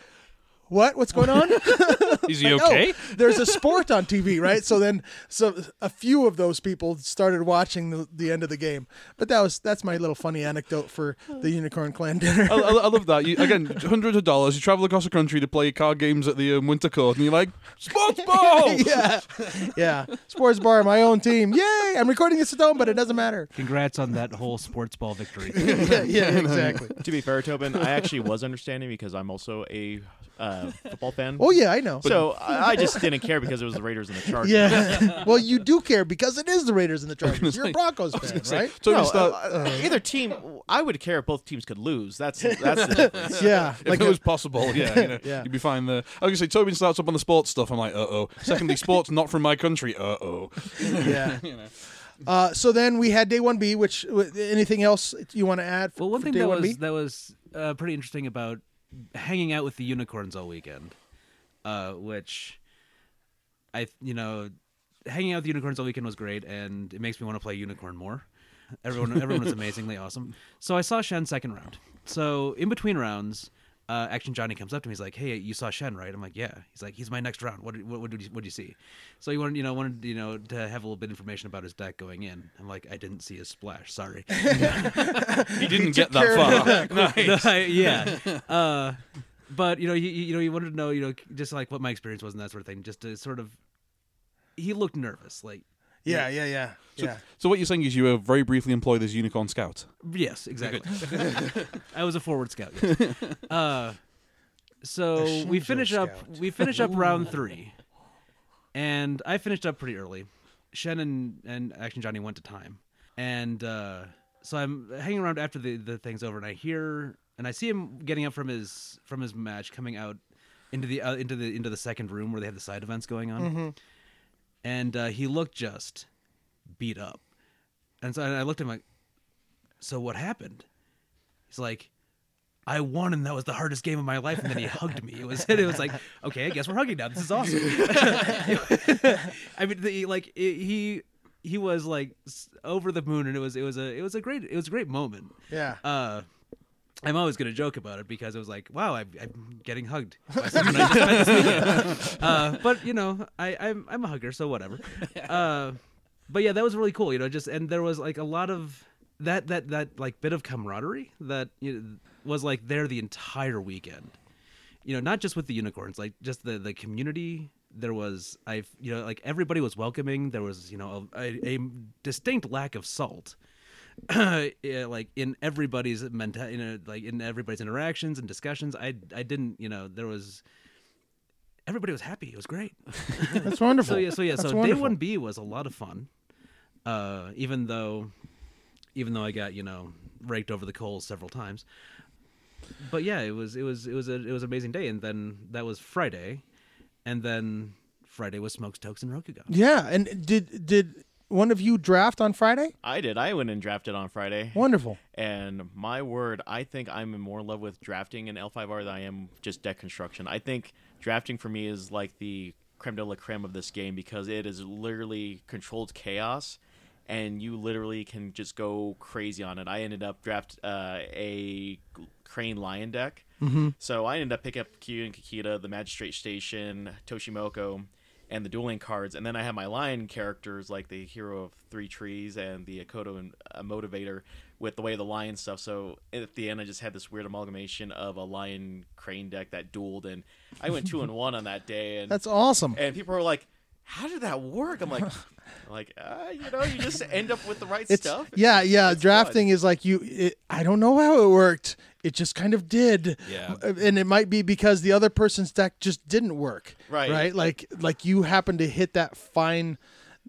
"What? What's going on?" Is he Like, okay? oh, there's a sport on TV, right? So then, so a few of those people started watching the, the end of the game. But that was that's my little funny anecdote for the Unicorn Clan dinner. I, I, I love that. You, again, hundreds of dollars. You travel across the country to play card games at the um, Winter Court, and you're like, sports ball. yeah, yeah. Sports bar, my own team. Yay! I'm recording this at home, but it doesn't matter. Congrats on that whole sports ball victory. yeah, yeah, exactly. To be fair, Tobin, I actually was understanding because I'm also a uh, football fan. Oh yeah, I know. so I, I just didn't care because it was the Raiders and the Chargers. yeah. well, you do care because it is the Raiders and the Chargers. You're a Broncos fan, right? So No, we start, uh, uh, either team. I would care if both teams could lose. That's that's the difference. Yeah, if like it a- was possible, yeah, you know, Yeah. you'd be fine there. I was gonna say, Tobin starts up on the sports stuff. I'm like, uh oh. Secondly, sports not from my country. Uh oh. yeah. You know. Uh, so then we had day one B. Which anything else you want to add? Well, one for thing day that one was B? that was uh, pretty interesting about hanging out with the unicorns all weekend, uh, which I you know hanging out with the unicorns all weekend was great, and it makes me want to play unicorn more. Everyone everyone was amazingly awesome. So I saw Shen second round. So in between rounds. Uh, Action Johnny comes up to me. He's like, "Hey, you saw Shen, right?" I'm like, "Yeah." He's like, "He's my next round. What did, what, what did you what did you see?" So he wanted, you know, wanted you know to have a little bit of information about his deck going in. I'm like, "I didn't see his splash. Sorry." He didn't get that of far. nice. No, I- yeah. Uh, but you know, you, you know, you wanted to know, you know, just like what my experience was and that sort of thing. Just to sort of, he looked nervous. Like, Yeah, yeah, yeah, yeah. So what you're saying is you were very briefly employed as unicorn scout. yes, exactly. I was a forward scout. Yes. Uh, so we Shinjo finish up. We finish up round three, and I finished up pretty early. Shen and, and Action Johnny went to time, and uh, so I'm hanging around after the, the thing's over, and I hear and I see him getting up from his from his match, coming out into the uh, into the into the second room where they have the side events going on, and uh, he looked just beat up. And so and I looked at him like, so what happened? He's like, I won, and that was the hardest game of my life. And then he hugged me. It was it was like, okay, I guess we're hugging now. This is awesome. I mean, the, like it, he he was like over the moon, and it was it was a it was a great it was a great moment. Yeah. Uh, I'm always going to joke about it because it was like, wow, I'm, I'm getting hugged. by someone I just met this weekend. uh, but you know, I, I'm I'm a hugger, so whatever. Uh, but yeah, that was really cool. You know, just and there was like a lot of that that that like bit of camaraderie that you know, was like there the entire weekend. You know, not just with the unicorns, like just the the community. There was I've you know like everybody was welcoming. There was you know a, a distinct lack of salt. yeah, like in everybody's mental, you know, like in everybody's interactions and discussions. I I didn't, you know, there was everybody was happy. It was great. That's wonderful. So yeah, so yeah, That's so day one B was a lot of fun. Uh, even though, even though I got you know raked over the coals several times. But yeah, it was it was it was a it was an amazing day, and then that was Friday, and then Friday was Smokes, Tokes, and Rokugan. Yeah, and did did one of you draft on Friday? I did. I went and drafted on Friday. Wonderful. And my word, I think I'm more in love with drafting in L5R than I am just deck construction. I think drafting for me is like the creme de la creme of this game because it is literally controlled chaos and you literally can just go crazy on it. I ended up draft uh, a Crane Lion deck. Mm-hmm. So I ended up picking up Q and Kikita, the Magistrate Station, Toshimoko, and the dueling cards, and then I have my lion characters like the hero of three trees and the Akodo and uh, motivator with the way of the lion stuff. So at the end, I just had this weird amalgamation of a lion crane deck that dueled, and I went two and one on that day. And That's awesome. and people were like, "How did that work?" I'm like, I'm like uh, you know, you just end up with the right It's stuff. yeah, yeah. It's drafting fun. is like you. It, I don't know how it worked. It just kind of did. Yeah. and it might be because the other person's deck just didn't work. Right. Right. Like like you happen to hit that fine,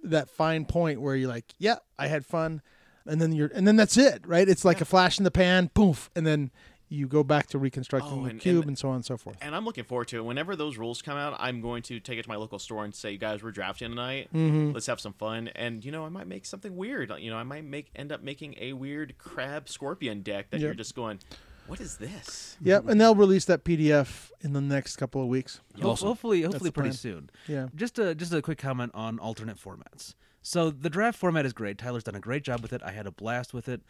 that fine point where you're like, yeah, I had fun, and then you're and then that's it. Right. It's like a flash in the pan, poof, and then you go back to reconstructing Oh, the cube and- and so on and so forth. And I'm looking forward to it. Whenever those rules come out, I'm going to take it to my local store and say, "You guys, we're drafting tonight. Mm-hmm. Let's have some fun." And you know, I might make something weird. You know, I might make end up making a weird crab scorpion deck that you're just going, "What is this?" Yep, and they'll release that PDF in the next couple of weeks. Awesome. Hopefully, hopefully pretty plan. soon. Yeah. Just a just a quick comment on alternate formats. So the draft format is great. Tyler's done a great job with it. I had a blast with it.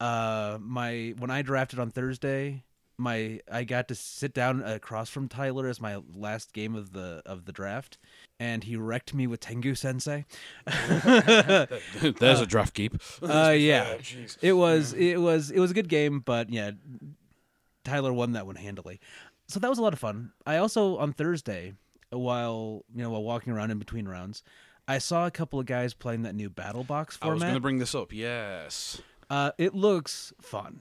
Uh, my when I drafted on Thursday, my I got to sit down across from Tyler as my last game of the of the draft, and he wrecked me with Tengu Sensei. There's a draft keep. Uh, yeah, it was it was it was a good game, but yeah, Tyler won that one handily. So that was a lot of fun. I also on Thursday, while you know while walking around in between rounds, I saw a couple of guys playing that new battle box format. I was going to bring this up. Yes. Uh, it looks fun.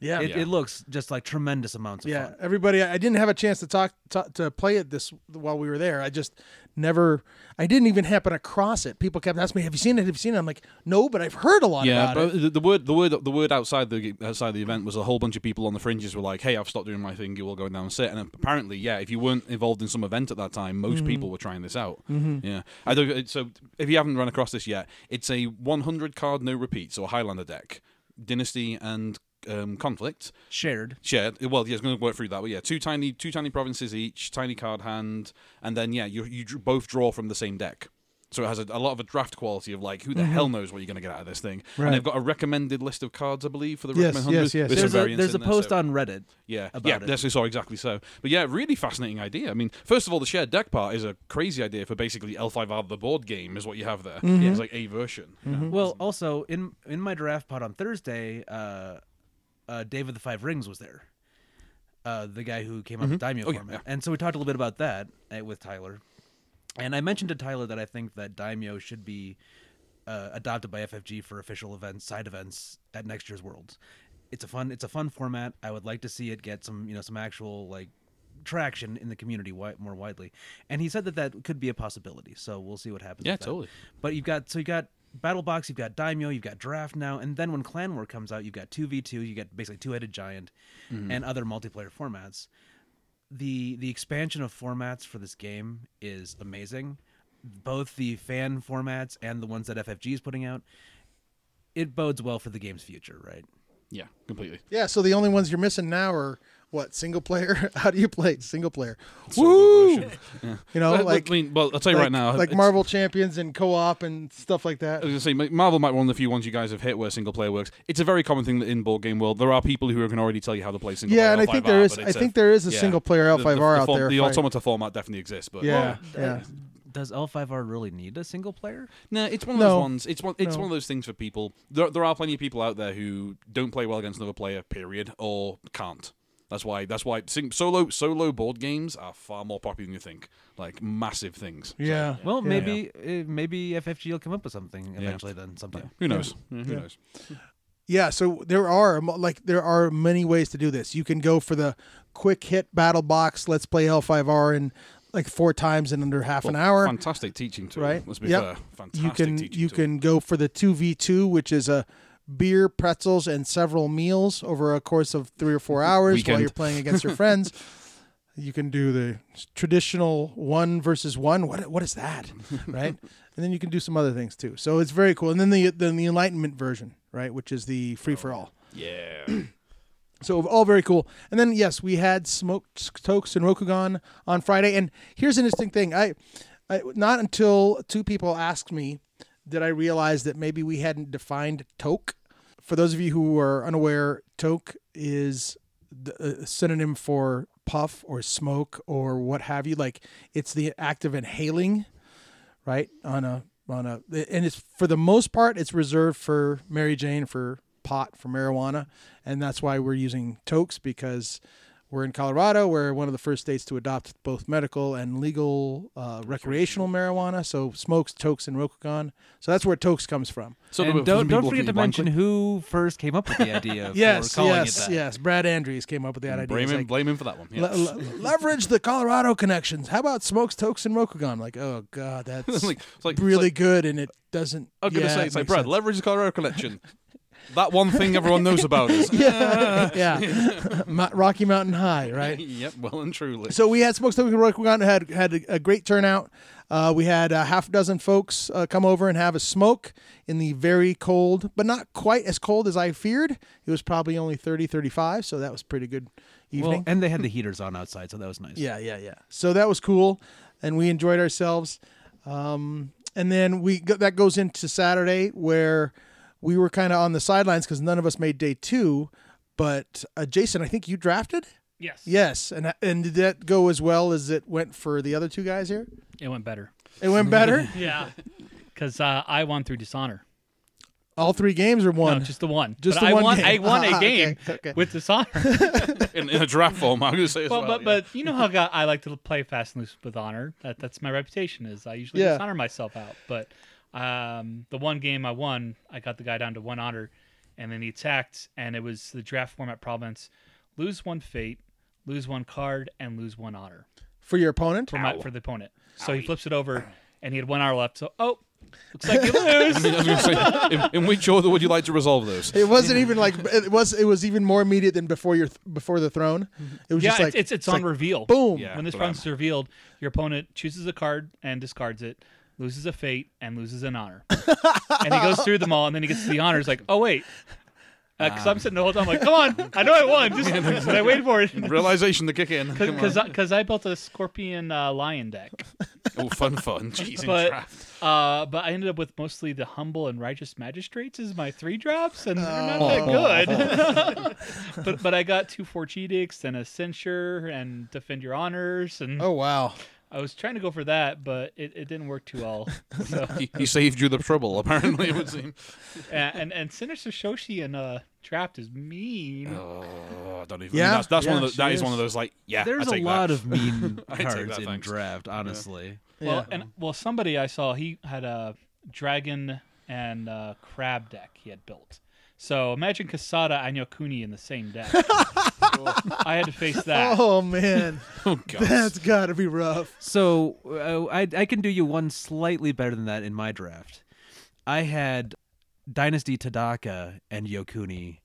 Yeah, It, Yeah. it looks just like tremendous amounts of Yeah, fun. everybody. I didn't have a chance to talk, to to play it this while we were there. I just never. I didn't even happen across it. People kept asking me, "Have you seen it? Have you seen it?" I'm like, "No, but I've heard a lot Yeah, about it." the, the word, the word, the word outside the outside the event was a whole bunch of people on the fringes were like, "Hey, I've stopped doing my thing. You all going down and sit." And apparently, yeah, if you weren't involved in some event at that time, most Mm-hmm. people were trying this out. Yeah, I don't. So if you haven't run across this yet, it's a 100 card no repeats or Highlander deck, Dynasty and um, Conflict Shared. shared. Well, yeah, it's going to work through that. But yeah, two tiny, two tiny provinces each, tiny card hand, and then yeah, you you both draw from the same deck. So it has a, a lot of a draft quality of like, who the hell knows what you're going to get out of this thing? Mm-hmm. Right. And they've got a recommended list of cards, I believe, for the Yes, recommend yes, 100. yes. with There's a there's a there, post so- on Reddit. yeah, about yeah, it. that's so exactly so. But yeah, really fascinating idea. I mean, first of all, the shared deck part is a crazy idea for basically L5R the board game is what you have there. Mm-hmm. It's like a version. Well, also in in my draft pod on Thursday, uh, uh, David the Five Rings was there. Uh, the guy who came up with Daimyo Oh, format, yeah. and so we talked a little bit about that uh, with Tyler. And I mentioned to Tyler that I think that Daimyo should be uh, adopted by FFG for official events, side events at next year's Worlds. It's a fun, it's a fun format. I would like to see it get some, you know, some actual like traction in the community wi- more widely. And he said that that could be a possibility. So we'll see what happens. Yeah, with that. totally. But you've got so you got Battle Box, you've got Daimyo, you've got Draft now, and then when Clan War comes out, you've got two v two, you get basically two headed giant, mm-hmm. and other multiplayer formats. The the expansion of formats for this game is amazing. both the fan formats and the ones that FFG is putting out, it bodes well for the game's future, right? Yeah, completely. Yeah, so the only ones you're missing now are what single player? How do you play single player? Solo Woo! Yeah. You know, Well, like I mean, well, I'll tell you like, right now, like Marvel Champions and co-op and stuff like that. I was gonna say Marvel might be one of the few ones you guys have hit where single player works. It's a very common thing that in board game world there are people who can already tell you how to play single Yeah, player. and I think L5R, there is. but I it's a- think there is a yeah. single player The- the- L5R the out form- there. The if I- automata format definitely exists, but Yeah, Well, yeah. Does L5R really need a single player? No, it's one of No. those ones. It's one. It's No. one of those things for people. There, there are plenty of people out there who don't play well against another player. Period, or can't. That's why. That's why solo solo board games are far more popular than you think. Like massive things. So, Yeah. Well, Yeah. maybe uh, maybe FFG will come up with something Yeah. eventually. Then sometime. who knows? Yeah, who Yeah. knows? Yeah, so there are like there are many ways to do this. You can go for the quick hit battle box. Let's play L5R in like four times in under half an hour. Fantastic teaching tool. Right. Let's be Yep. fair. Fantastic you can teaching you tool. can go for the 2v2 which is a beer pretzels and several meals over a course of three or four hours Weekend. while you're playing against your friends you can do the traditional one versus one what what is that right and then you can do some other things too so it's very cool and then the then the enlightenment version right which is the free for all oh, Yeah. so all very cool. And then yes, we had smoked tokes and Rokugan on Friday. And here's an interesting thing. I, I not until two people asked me did I realize that maybe we hadn't defined toke. For those of you who are unaware, toke is the a synonym for puff or smoke or what have you. Like it's the act of inhaling, right? On a on a and it's for the most part it's reserved for Mary Jane for pot for marijuana and that's why we're using tokes because we're in Colorado. We're one of the first states to adopt both medical and legal uh, recreational marijuana. So smokes, tokes, and Rokugan. So that's where tokes comes from. So and don't don't forget to mention who first came up with the idea. Yes, calling yes, it that. yes. Brad Andrews came up with that idea. Blame He's him. like, blame him for that one. Yeah. "Le- le- leverage the Colorado connections. How about smokes, tokes, and Rokugan? Like, oh god, that's like, it's like, it's really like- good, and it doesn't. I was gonna say it's like Brad. sense. Leverage the Colorado collection. that one thing everyone knows about us. yeah, yeah. Mo- Rocky Mountain High, right? yep. Well and truly. So we had Smokes Token Rokugan had had a, a great turnout. Uh, we had a half dozen folks uh, come over and have a smoke in the very cold, but not quite as cold as I feared. It was probably only 30, 35, so that was pretty good evening. Well, and they had the heaters on outside, so that was nice. Yeah, yeah, yeah. So that was cool, and we enjoyed ourselves. Um, and then we go, that goes into Saturday where we were kind of on the sidelines because none of us made day two. But uh, Jason, I think you drafted. Yes. Yes, and and did that go as well as it went for the other two guys here? It went better. It went better. Yeah. Because uh, I won through dishonor. All three games or one? No, just the one. Just but the I one won. game. I won Ah, a game okay, okay. with dishonor. in, in a draft form, I'm going to say as well, well. but yeah. but you know how God, I like to play fast and loose with honor. That that's my reputation. Is I usually Yeah. dishonor myself out. But um, the one game I won, I got the guy down to one honor, and then he attacked, and it was the draft format province: lose one fate, lose one card, and lose one honor for your opponent. for my for the opponent. So he flips it over, and he had one honor left. So oh, looks like you lose. I was going to say, in, in which order would you like to resolve those? It wasn't even like it was. It was even more immediate than before your before the throne. It was yeah, just like it's, it's it's like, on reveal. boom. Yeah. when this blam. province is revealed, your opponent chooses a card and discards it, loses a fate and loses an honor. and he goes through them all, and then he gets to the honors. Like, oh wait, because I'm sitting the whole time like, come on, I know I won. Just but I waited for it Realization to kick in. Because on. because I built a scorpion uh, lion deck, oh, fun, fun. Jeez, in but draft. uh, but I ended up with mostly the humble and righteous magistrates as my three drops, and they're not Oh. that good. but but I got two Forged Edicts and a censure and defend your honors and Oh wow. I was trying to go for that, but it, it didn't work too well. So, he, he saved you the trouble, apparently, it would seem. and, and and Sinister Soshi and uh, Trapped is mean. Oh, I don't even. Yeah, that's that's one of the, that is. is. one of those like yeah. There's I a take lot that. of mean cards that, in thanks. draft, honestly. Well, Yeah. and well, somebody I saw he had a dragon and uh, crab deck he had built. So imagine Kisada and Yokuni in the same deck. I had to face that. Oh man, Oh god. that's got to be rough. So uh, I I can do you one slightly better than that in my draft. I had Dynasty Tadaka and Yokuni.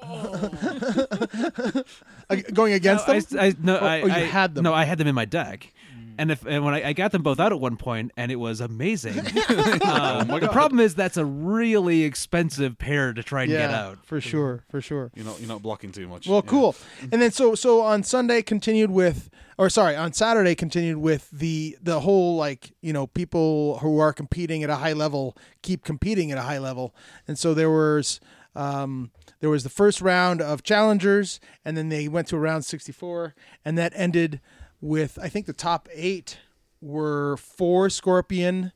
Uh, going against no, them. I, I, no, Oh, I, oh, you I- had them. No, I had them in my deck. And if and when I, I got them both out at one point, and it was amazing. Uh, the problem is that's a really expensive pair to try and yeah, get out. for sure, for sure. You're not you're not blocking too much. Well, Yeah. cool. And then so so on Sunday continued with, or sorry, on Saturday continued with the the whole like you know people who are competing at a high level keep competing at a high level, and so there was. Um, there was the first round of challengers, and then they went to round 64, and that ended with I think the top eight were four scorpion,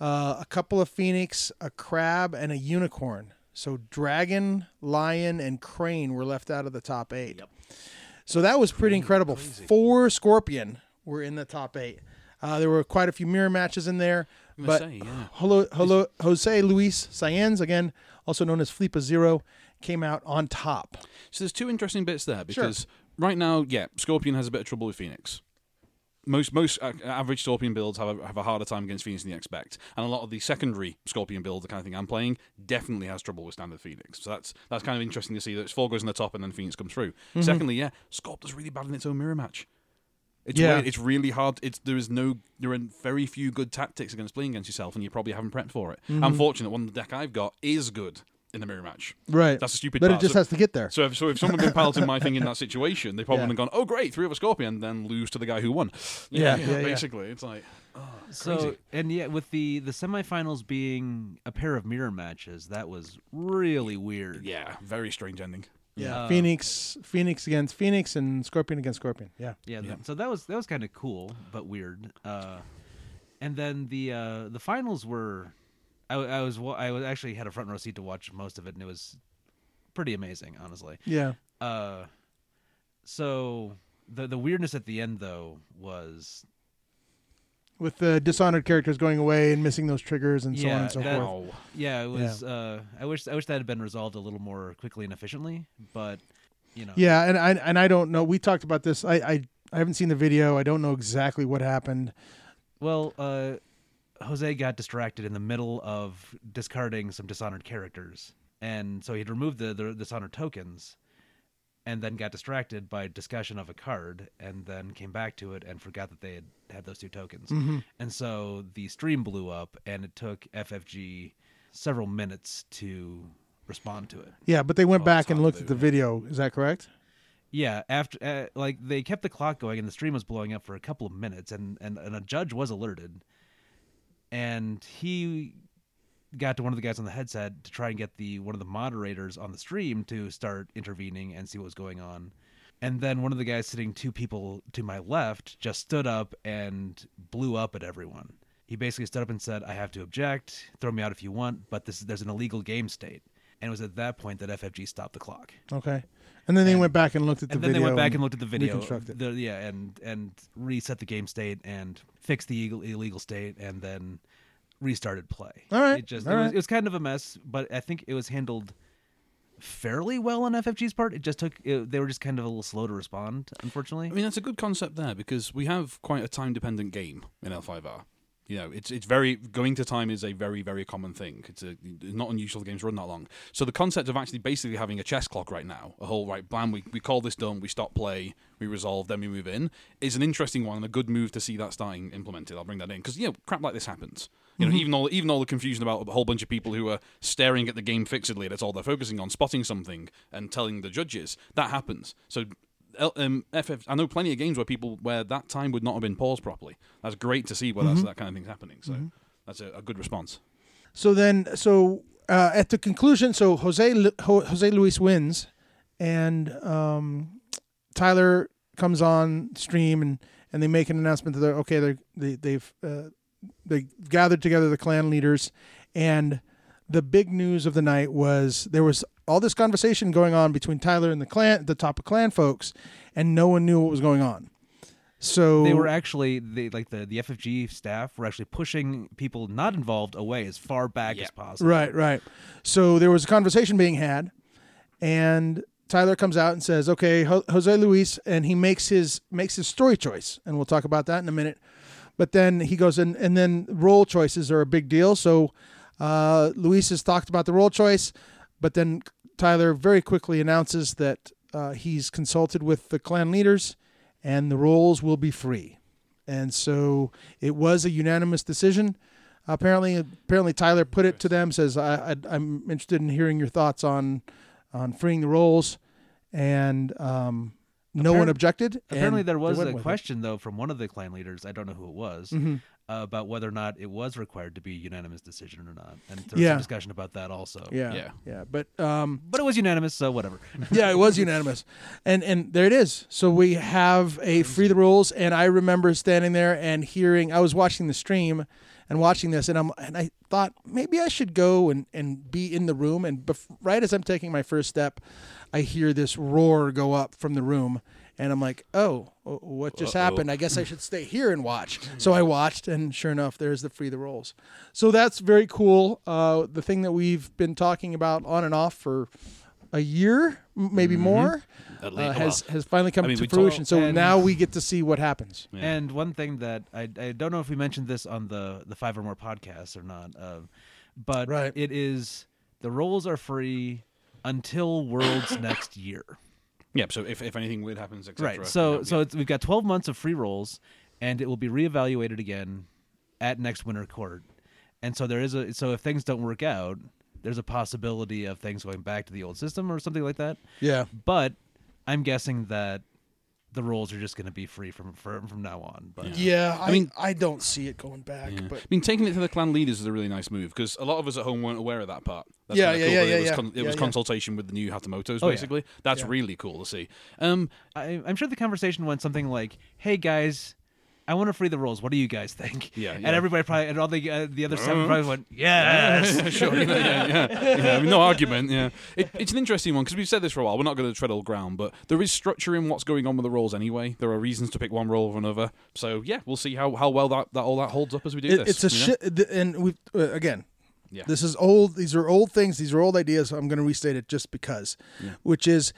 uh, a couple of phoenix, a crab, and a unicorn. So dragon, lion, and crane were left out of the top eight. Yep. So that was pretty incredible. Four scorpion were in the top eight. Uh, there were quite a few mirror matches in there, but say, yeah. Holo, Holo, Jose Luis Saenz, again also known as Flipa Zero, came out on top. So there's two interesting bits there because right now, yeah, Scorpion has a bit of trouble with Phoenix. Most most uh, average Scorpion builds have a, have a harder time against Phoenix than you expect, and a lot of the secondary Scorpion build, the kind of thing I'm playing, definitely has trouble with standard Phoenix. So that's that's kind of interesting to see that four goes in the top and then Phoenix comes through. Secondly, yeah, Scorp does really bad in its own mirror match. It's Yeah. weird. It's really hard. It's there is no there are very few good tactics against playing against yourself, and you probably haven't prepped for it. I'm fortunate. One of the deck I've got is good in the mirror match. Right. That's a stupid But it just So- has to get there. so if, so if someone had been piloting my thing in that situation, they probably Yeah. would have gone, "Oh, great, three of a scorpion," then lose to the guy who won. Yeah, yeah, yeah. basically, it's like So and yet with the the semifinals being a pair of mirror matches, that was really weird. yeah, very strange ending. Yeah. Uh, Phoenix, Phoenix against Phoenix, and Scorpion against Scorpion. Yeah. Yeah, Yeah. th- so that was that was kind of cool but weird. Uh, and then the uh, the finals were, I, I was I was actually had a front row seat to watch most of it, and it was pretty amazing, honestly. Yeah. Uh, so the the weirdness at the end though was With the dishonored characters going away and missing those triggers and so on and so that- forth. yeah, it was. Uh, I wish I wish that had been resolved a little more quickly and efficiently, but you know, Yeah, and I and I don't know. We talked about this. I I, I haven't seen the video. I don't know exactly what happened. Well, uh, Jose got distracted in the middle of discarding some dishonored characters, and so he'd removed the, the dishonored tokens, and then got distracted by discussion of a card, and then came back to it and forgot that they had had those two tokens, and so the stream blew up, and it took FFG several minutes to respond to it. Yeah, but they went Oh, back and looked at the yeah. video. Is that correct? Yeah, after uh, like they kept the clock going and the stream was blowing up for a couple of minutes, and and, and a judge was alerted, and he got to one of the guys on the headset to try and get the one of the moderators on the stream to start intervening and see what was going on. And then one of the guys sitting two people to my left just stood up and blew up at everyone. He basically stood up and said, "I have to object. Throw me out if you want, but this there's an illegal game state." And it was at that point that FFG stopped the clock Okay. And then they went back and looked at the and then video. they went back and looked at the video, reconstructed. the- yeah, and and reset the game state and fixed the illegal, illegal state, and then restarted play. All right, it just all it, was, it was kind of a mess, but I think it was handled fairly well on FFG's part. It just took it, they were just kind of a little slow to respond, unfortunately. I mean, that's a good concept there because we have quite a time dependent game in L5R. You know, it's it's very going to time is a very very common thing. It's a it's not unusual the games run that long. So the concept of actually basically having a chess clock right now, a whole right blam, we we call this done, we stop play, we resolve, then we move in, is an interesting one and a good move to see that starting implemented. I'll bring that in because you know crap like this happens. You know, mm-hmm. even all even all the confusion about a whole bunch of people who are staring at the game fixedly, that's all they're focusing on, spotting something and telling the judges that happens. So um, FF, I know plenty of games where people where that time would not have been paused properly. That's great to see where that's, that kind of thing's happening. So that's a, a good response. So then, so uh, at the conclusion, so Jose Lu- Jose Luis wins, and um, Tyler comes on stream and and they make an announcement that they're okay. They're, they they've uh, they gathered together the clan leaders, and the big news of the night was there was all this conversation going on between Tyler and the clan, the top of clan folks, and no one knew what was going on. So they were actually they like the the FFG staff were actually pushing people not involved away as far back as possible. Right, right. So there was a conversation being had, and Tyler comes out and says, "Okay, Ho- Jose Luis," and he makes his makes his story choice, and we'll talk about that in a minute. But then he goes and and then role choices are a big deal. So uh, Luis has talked about the role choice, but then Tyler very quickly announces that uh, he's consulted with the clan leaders, and the roles will be free. and so it was a unanimous decision. Apparently, apparently Tyler put it to them. Says I, I'm interested in hearing your thoughts on on freeing the roles. and um, no one objected. Apparently, there was a question though from one of the clan leaders. I don't know who it was. Mhm. About whether or not it was required to be a unanimous decision or not, and there was Yeah. some discussion about that also. Yeah, Yeah. yeah, But um, but it was unanimous, so whatever. yeah, it was unanimous, and and there it is. So we have a free the rules, and I remember standing there and hearing. I was watching the stream and watching this, and I'm and I thought maybe I should go and and be in the room. And bef- right as I'm taking my first step, I hear this roar go up from the room. And I'm like, oh, what just Uh-oh. happened? I guess I should stay here and watch. So I watched, and sure enough, there's the free the roles. So that's very cool. Uh, the thing that we've been talking about on and off for a year, m- maybe more, uh, has has finally come I mean, to fruition. talk- so now we get to see what happens. Yeah. And one thing that I, I don't know if we mentioned this on the the five or more podcasts or not, uh, but Right. it is the roles are free until Worlds next year. Yeah. So if, if anything weird happens, etc. Right. So so it's, we've got 12 months of free roles, and it will be reevaluated again at next winter court. And so there is a so if things don't work out, there's a possibility of things going back to the old system or something like that. Yeah. But I'm guessing that the roles are just going to be free from from, from now on. But Yeah. I, I mean, mean- I don't see it going back. Yeah. But I mean, taking it to the clan leaders is a really nice move because a lot of us at home weren't aware of that part. That's Yeah, yeah, cool yeah, yeah, It was, con- it Yeah, was yeah. consultation with the new Hatamotos, Oh, yeah. basically. That's Yeah. really cool to see. Um, I, I'm sure the conversation went something like, "Hey guys." I want to free the roles. What do you guys think? Yeah, And everybody probably, and all the uh, the other seven probably went, yes. sure, yeah, yeah, yeah, yeah. No argument. Yeah, it, it's an interesting one because we've said this for a while. We're not going to tread all ground, but there is structure in what's going on with the roles anyway. There are reasons to pick one role over another. So yeah, we'll see how, how well that, that all that holds up as we do it, this. it's a you know? shit. And we uh, again, Yeah. this is old. These are old things. These are old ideas. I'm going to restate it just because, Yeah. which is,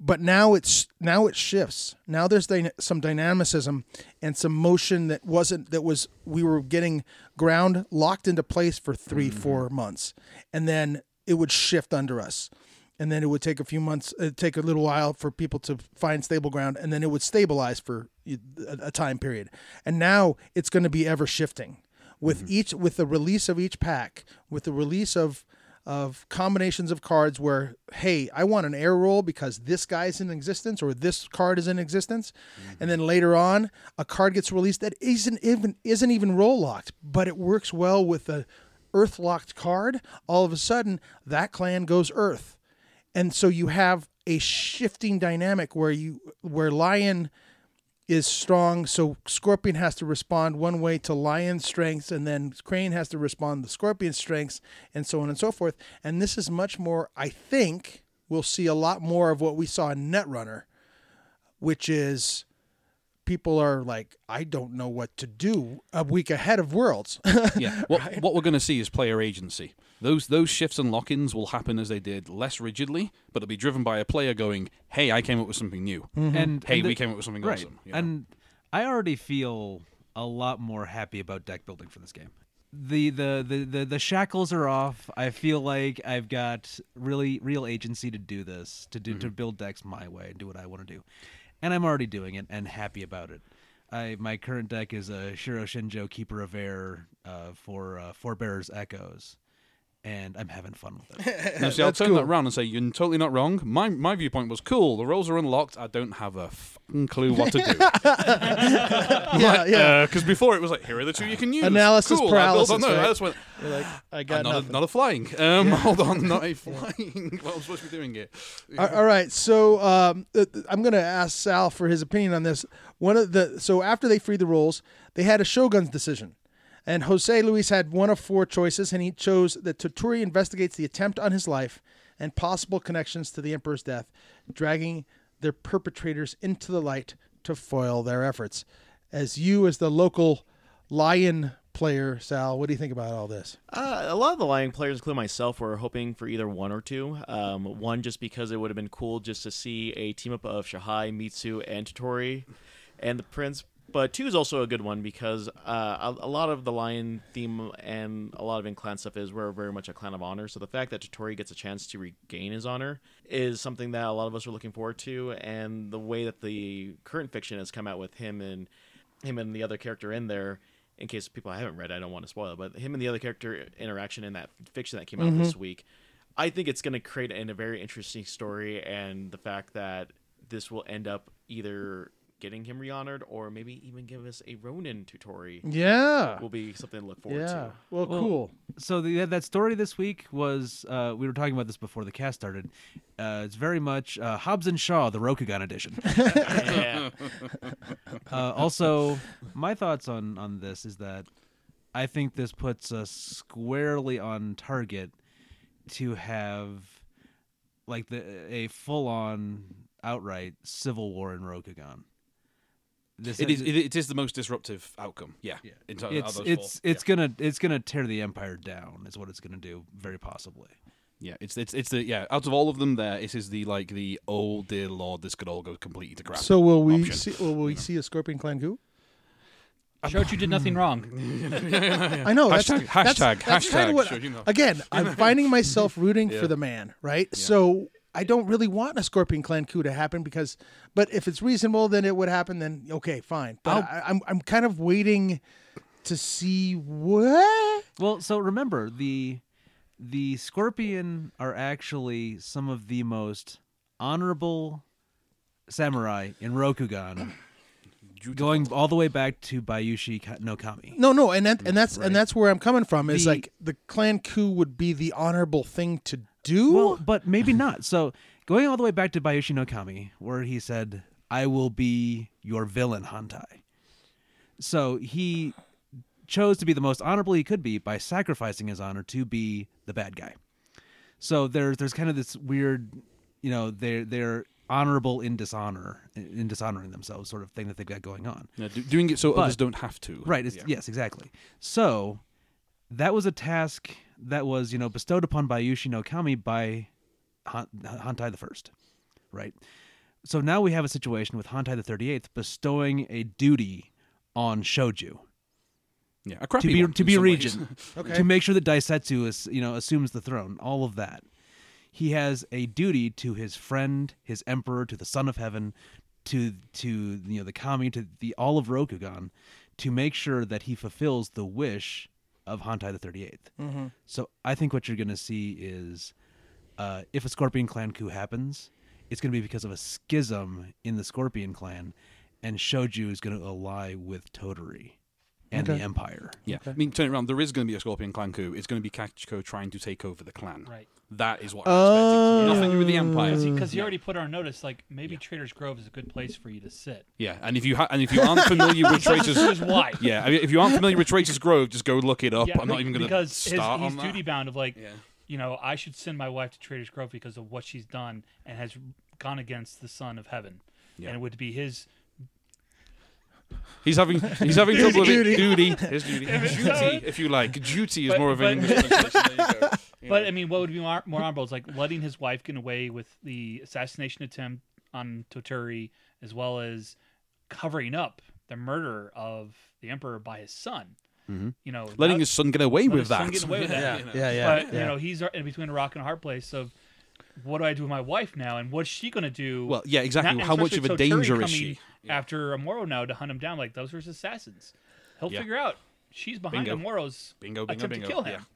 but now it's now it shifts. Now there's dyna- some dynamicism and some motion that wasn't that was we were getting ground locked into place for 3 Mm-hmm. four months, and then it would shift under us. And then it would take a few months, it'd take a little while for people to find stable ground, and then it would stabilize for a, a time period. And now it's going to be ever shifting with each with the release of each pack, with the release of of combinations of cards where hey, I want an air role because this guy's in existence or this card is in existence, and then mm-hmm. later on a card gets released that isn't even isn't even role locked, but it works well with a earth locked card. All of a sudden, that clan goes earth, and so you have a shifting dynamic where you where lion is strong, so Scorpion has to respond one way to Lion's strengths, and then Crane has to respond to Scorpion's strengths, and so on and so forth. And this is much more, I think, we'll see a lot more of what we saw in Netrunner, which is people are like, I don't know what to do a week ahead of Worlds. yeah. What what we're going to see is player agency. Those those shifts and lock-ins will happen as they did less rigidly, but it'll be driven by a player going, "Hey, I came up with something new. And Hey, and we came up with something right. awesome." you know? And I already feel a lot more happy about deck building for this game. The, the the the the shackles are off. I feel like I've got really real agency to do this, to do to mm-hmm. build decks my way and do what I want to do, and I'm already doing it and happy about it. I my current deck is a Shiro Shinjo Keeper of Air uh, for uh, Echoes, and I'm having fun with it. Now, see, I'll turn cool. that around and say you're totally not wrong. My my viewpoint was cool. The roles are unlocked. I don't have a fucking clue what to do. yeah, yeah. Because before it was like, here are the two you can use. Analysis cool, I built on paralysis, those. right? I just went, You're like, I "Ah, got not, a, not a flying. Um, Hold on, not a flying. well, I'm supposed to be doing it. All- all right, so um, uh, I'm going to ask Sal for his opinion on this. One of the so after they freed the roles, they had a Shogun's decision, and Jose Luis had one of four choices, and he chose that Toturi investigates the attempt on his life and possible connections to the Emperor's death, dragging their perpetrators into the light to foil their efforts. As you, as the local lion player, Sal, what do you think about all this? Uh, a lot of the Lion players, including myself, were hoping for either one or two. Um, one just because it would have been cool just to see a team up of Shahai, Mitsu, and Toturi, and the Prince. But two is also a good one because uh, a, a lot of the Lion theme and a lot of in clan stuff is we're very much a clan of honor. So the fact that Toturi gets a chance to regain his honor is something that a lot of us are looking forward to. And the way that the current fiction has come out with him and him and the other character in there. In case people haven't read, I don't want to spoil it, but him and the other character interaction in that fiction that came out this week, I think it's going to create a very interesting story, and the fact that this will end up either getting him rehonored or maybe even give us a Ronin Toturi Yeah. will be something to look forward Yeah. to. Well, Well, cool. so the, that story this week was uh, we were talking about this before the cast started. Uh, it's very much uh, Hobbs and Shaw, the Rokugan edition. yeah. uh, also, my thoughts on on this is that I think this puts us squarely on target to have like the a full on outright civil war in Rokugan. This It is. It, it is the most disruptive outcome. Yeah. Yeah. In ter- it's of those it's four. it's gonna it's gonna tear the empire down. Is what it's gonna do, very possibly. Yeah, it's it's it's the yeah. Out of all of them, there this is the like the oh dear lord, this could all go completely to crap. So will we option. see? Will we see a Scorpion Clan coup? Shoju did nothing wrong. I know. Hashtag- that's, hashtag- that's kinda hashtag, what- so you know. Again, I'm finding myself rooting Yeah. for the man, right? So I don't really want a Scorpion Clan coup to happen because, but if it's reasonable, then it would happen. Then okay, fine. But I'll- I, I'm I'm kind of waiting to see what. Well, so remember the the scorpion are actually some of the most honorable samurai in Rokugan, going all the way back to Bayushi Ka- no Kami. No, no, and that, and that's Right. and that's where I'm coming from. Is The- like the clan coup would be the honorable thing to do. Well, but maybe not. So going all the way back to Bayushi no Kami, where he said, "I will be your villain, Hantei." So he chose to be the most honorable he could be by sacrificing his honor to be the bad guy. So there's there's kind of this weird, you know, they're they're honorable in dishonor, in dishonoring themselves, sort of thing that they've got going on. Yeah, do, doing it so But- others don't have to. Right. It's, Yeah. Yes, exactly. So that was a task that was, you know, bestowed upon Bayushi no Kami by Han- Hantei the First. Right. So now we have a situation with Hantei the Thirty Eighth bestowing a duty on Shoju Yeah, a to be one to be a some region Okay. to make sure that Daisetsu is, you know, assumes the throne. All of that. He has a duty to his friend, his emperor, to the son of heaven, to to you know the kami, to the all of Rokugan, to make sure that he fulfills the wish of Hantei the 38th. Mm-hmm. So I think what you're going to see is, uh, if a Scorpion Clan coup happens, it's going to be because of a schism in the Scorpion Clan, and Shoju is going to ally with Toturi and Okay. the Empire. Yeah, I mean, turn it around. There is going to be a Scorpion clan coup. It's going to be Kachiko trying to take over the clan. Right. That is what I'm Oh. expecting. Nothing to do with the Empire. Because he, 'cause he already put on notice, like maybe Traitor's Grove is a good place for you to sit. Yeah, and if you ha- and if you aren't familiar with Traitors, Here's why. yeah, I mean, if you aren't familiar with Traitors Grove, just go look it up. Yeah, I'm not even going to because start his, on he's that. duty bound of like, Yeah. you know, I should send my wife to Traitor's Grove because of what she's done and has gone against the Son of Heaven, Yeah. and it would be his. He's having he's having trouble with it. Duty. Duty, his duty, If duty, if you like. Duty is But- more of an but- English translation. There you But I mean, what would be more, more honorable is like letting his wife get away with the assassination attempt on Toturi, as well as covering up the murder of the emperor by his son. Mhm. You know, letting that- his son get away with that. get away with that. Yeah, Yeah, you know. yeah, yeah. but you know, he's in between a rock and a hard place of what do I do with my wife now, and what's she going to do? Well, yeah, exactly. Not- How much of a danger is coming she? Yeah. After Amoro now to hunt him down, like those are his assassins. He'll Yeah. figure out she's behind Bingo. Amoro's Bingo, bingo, attempt bingo. to kill him.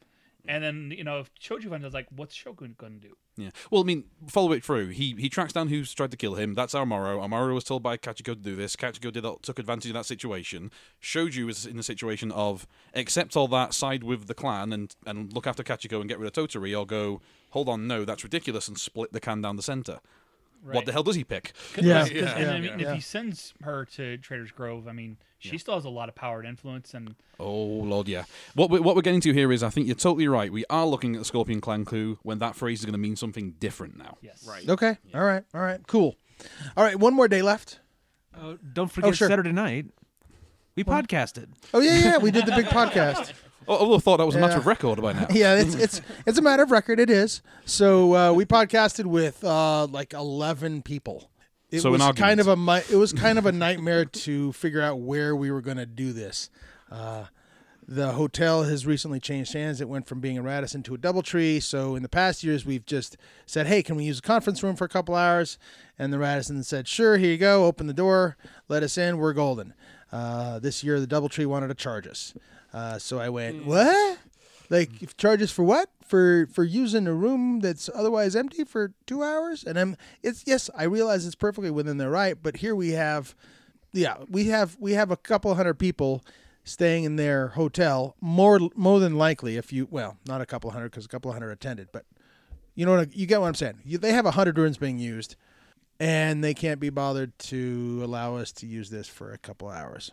Yeah. And then you know, if Shoju finds out, like, what's Shogun going to do? Yeah. Well, I mean, follow it through. He he tracks down who's tried to kill him. That's Amaro. Amaro was told by Kachiko to do this. Kachiko did took advantage of that situation. Shoju was in the situation of accept all that, side with the clan, and and look after Kachiko and get rid of Toturi, or go hold on, no, that's ridiculous, and split the can down the center. What the hell does he pick? Yeah. Because- Yeah. and I mean, Yeah. if he sends her to Traitor's Grove, I mean, she still has a lot of power and influence, and Oh lord, yeah. What we're, what we're getting to here is, I think you're totally right. We are looking at the Scorpion Clan coup when that phrase is going to mean something different now. yes, Right. Okay. All right. All right. Cool. All right. One more day left. Oh, don't forget sure. Saturday night. We podcasted. Oh yeah, yeah. We did the big podcast. Oh, I would have thought that was a matter Yeah. of record by now. Yeah, it's it's it's a matter of record. It is. So uh, we podcasted with uh, like eleven people. It So an was kind argument. of a it was kind of a nightmare to figure out where we were going to do this. Uh, The hotel has recently changed hands. It went from being a Radisson to a DoubleTree. So in the past years, we've just said, "Hey, can we use a conference room for a couple hours?" And the Radisson said, "Sure, here you go. Open the door, let us in. We're golden." Uh, this year, the DoubleTree wanted to charge us. Uh, so I went, "What? Like charges for what? For for using a room that's otherwise empty for two hours?" And I'm, it's yes, I realize it's perfectly within their right, but here we have yeah, we have we have a couple hundred people staying in their hotel. More more than likely, if you well, not a couple hundred because a couple hundred attended, but you know what you get what I'm saying. You, they have a hundred rooms being used, and they can't be bothered to allow us to use this for a couple hours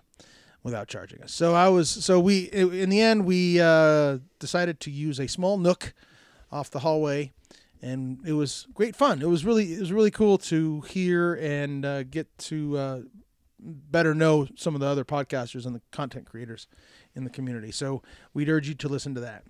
without charging us. So I was so we in the end we uh, decided to use a small nook off the hallway and it was great fun. It was really it was really cool to hear and uh, get to uh, better know some of the other podcasters and the content creators in the community. So we'd urge you to listen to that.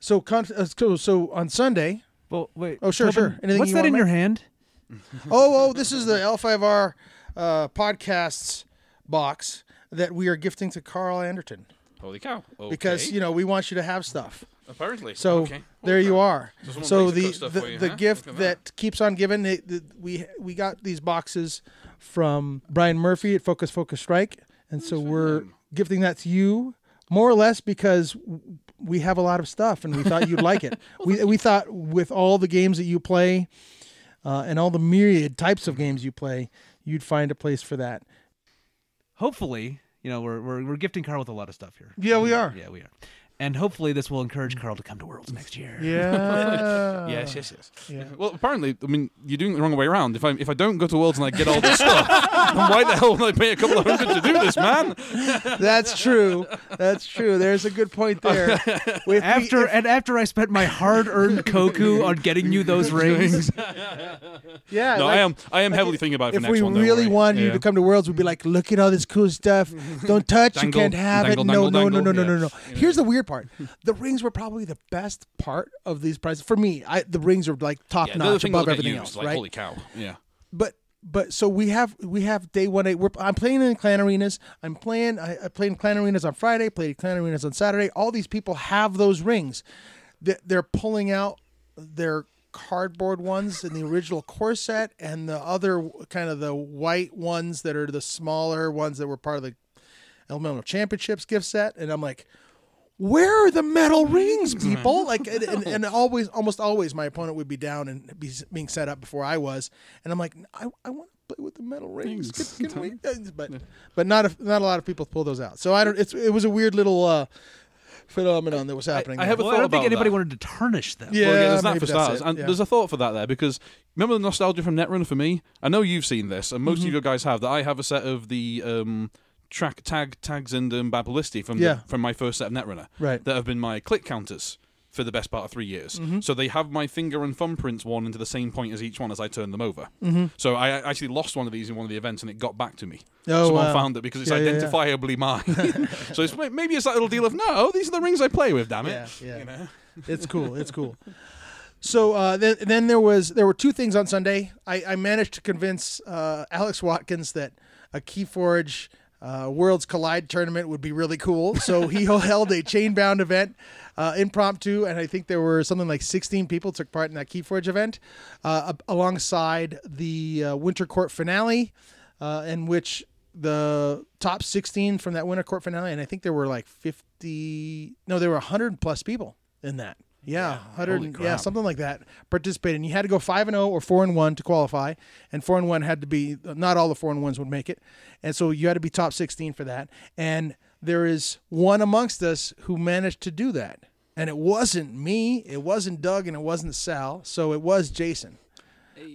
So con- uh, so, so on Sunday. Well, wait. Oh, sure, Tobin, sure. Anything what's that in your hand? Oh, oh, this is the L5R uh, podcasts box that we are gifting to Carl Anderton Holy cow! Okay. because you know we want you to have stuff. apparently. So okay. there you are. someone So the the good stuff the, for you, the huh? gift that. that. keeps on giving. It, the, we we got these boxes from Brian Murphy at Focus Focus Strike, and so we're gifting that to you more or less because we have a lot of stuff and we thought you'd like it. We we thought with all the games that you play, uh, and all the myriad types of games you play, you'd find a place for that. Hopefully, you know, we're, we're we're gifting Carl with a lot of stuff here. Yeah, we mm. are. Yeah, we are. And hopefully, this will encourage Carl to come to Worlds next year. Yeah. Yes, yes, yes. yeah. Well, apparently, I mean, you're doing it the wrong way around. If I if I don't go to Worlds and I get all this stuff, then why the hell would I pay a couple of hundred to do this, man? That's true. That's true. There's a good point there. If we- After if- and after I spent my hard-earned koku on getting you those rings, yeah, No, like- I am I am heavily thinking about it for if next we one. don't really worry. wanted you to come to Worlds, we'd be like, look at all this cool stuff. Don't touch. Dangle, you can't have dangle, it. No, dangle, no, no, no, dangle. no, no, no. Yeah. Here's the weird part. The rings were probably the best part of these prizes for me. I the rings are like top yeah, notch above everything used, else, like, right? Holy cow! Yeah. but but so we have we have day one eight. We're, I'm playing in clan arenas. I'm playing. I, I played in clan arenas on Friday. Played in clan arenas on Saturday. All these people have those rings. They- They're pulling out their cardboard ones in the original core set and the other kind of the white ones that are the smaller ones that were part of the Elemental Championships gift set. And I'm like, where are the metal rings, people? Like, and, and, and always, almost always, my opponent would be down and be being set up before I was, and I'm like, I, I want to play with the metal rings. Can, can we? But, but not a, not a lot of people pull those out. So I don't. It's it was a weird little uh, phenomenon that was happening. I there. have a well, I thought don't think anybody that. wanted to tarnish them. Yeah, well, yeah, there's that maybe for that's starters. it, And yeah. there's a thought for that there because remember the nostalgia from Netrunner for me? I know you've seen this, and most Mm-hmm. of you guys have. That I have a set of the um, track tag tags and um, Babalisti from Yeah. the, from my first set of Netrunner Right. that have been my click counters for the best part of three years. Mm-hmm. So they have my finger and thumbprints worn into the same point as each one as I turn them over. Mm-hmm. So I actually lost one of these in one of the events, and it got back to me. Oh, Someone wow. found it because it's Yeah, yeah, yeah. identifiably mine. so it's maybe it's that little deal of no, these are the rings I play with. Damn it. Yeah, yeah. You know? it's cool. It's cool. So uh, then, then there was there were two things on Sunday. I, I managed to convince uh, Alex Watkins that a KeyForge uh, Worlds Collide tournament would be really cool. So he held a chain-bound event, uh, impromptu, and I think there were something like 16 people took part in that KeyForge event, uh, alongside the uh, Winter Court finale, uh, in which the top 16 from that Winter Court finale, and I think there were like 50, no, there were 100 plus people in that. Yeah, hundred, yeah, something like that. Participated, and you had to go five and zero or four and one to qualify, and four and one had to be not all the four and ones would make it, and so you had to be top sixteen for that. And there is one amongst us who managed to do that, and it wasn't me, it wasn't Doug, and it wasn't Sal, so it was Jason.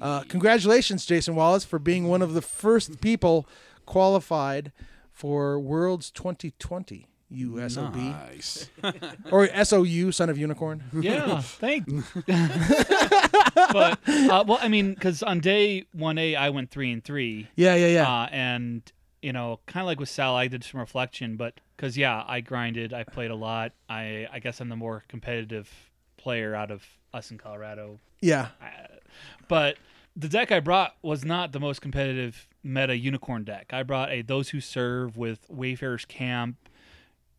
Uh, congratulations, Jason Wallace, for being one of the first people qualified for Worlds 2020. You SOB Nice. or SOU, son of unicorn. Yeah, thank. but uh, well, I mean, because on day one A, I went three and three, Yeah, yeah, yeah. uh, and you know, kind of like with Sal, I did some reflection, but because yeah, I grinded, I played a lot. I I guess I'm the more competitive player out of us in Colorado, yeah. but the deck I brought was not the most competitive meta unicorn deck. I brought a those who serve with Wayfarer's Camp,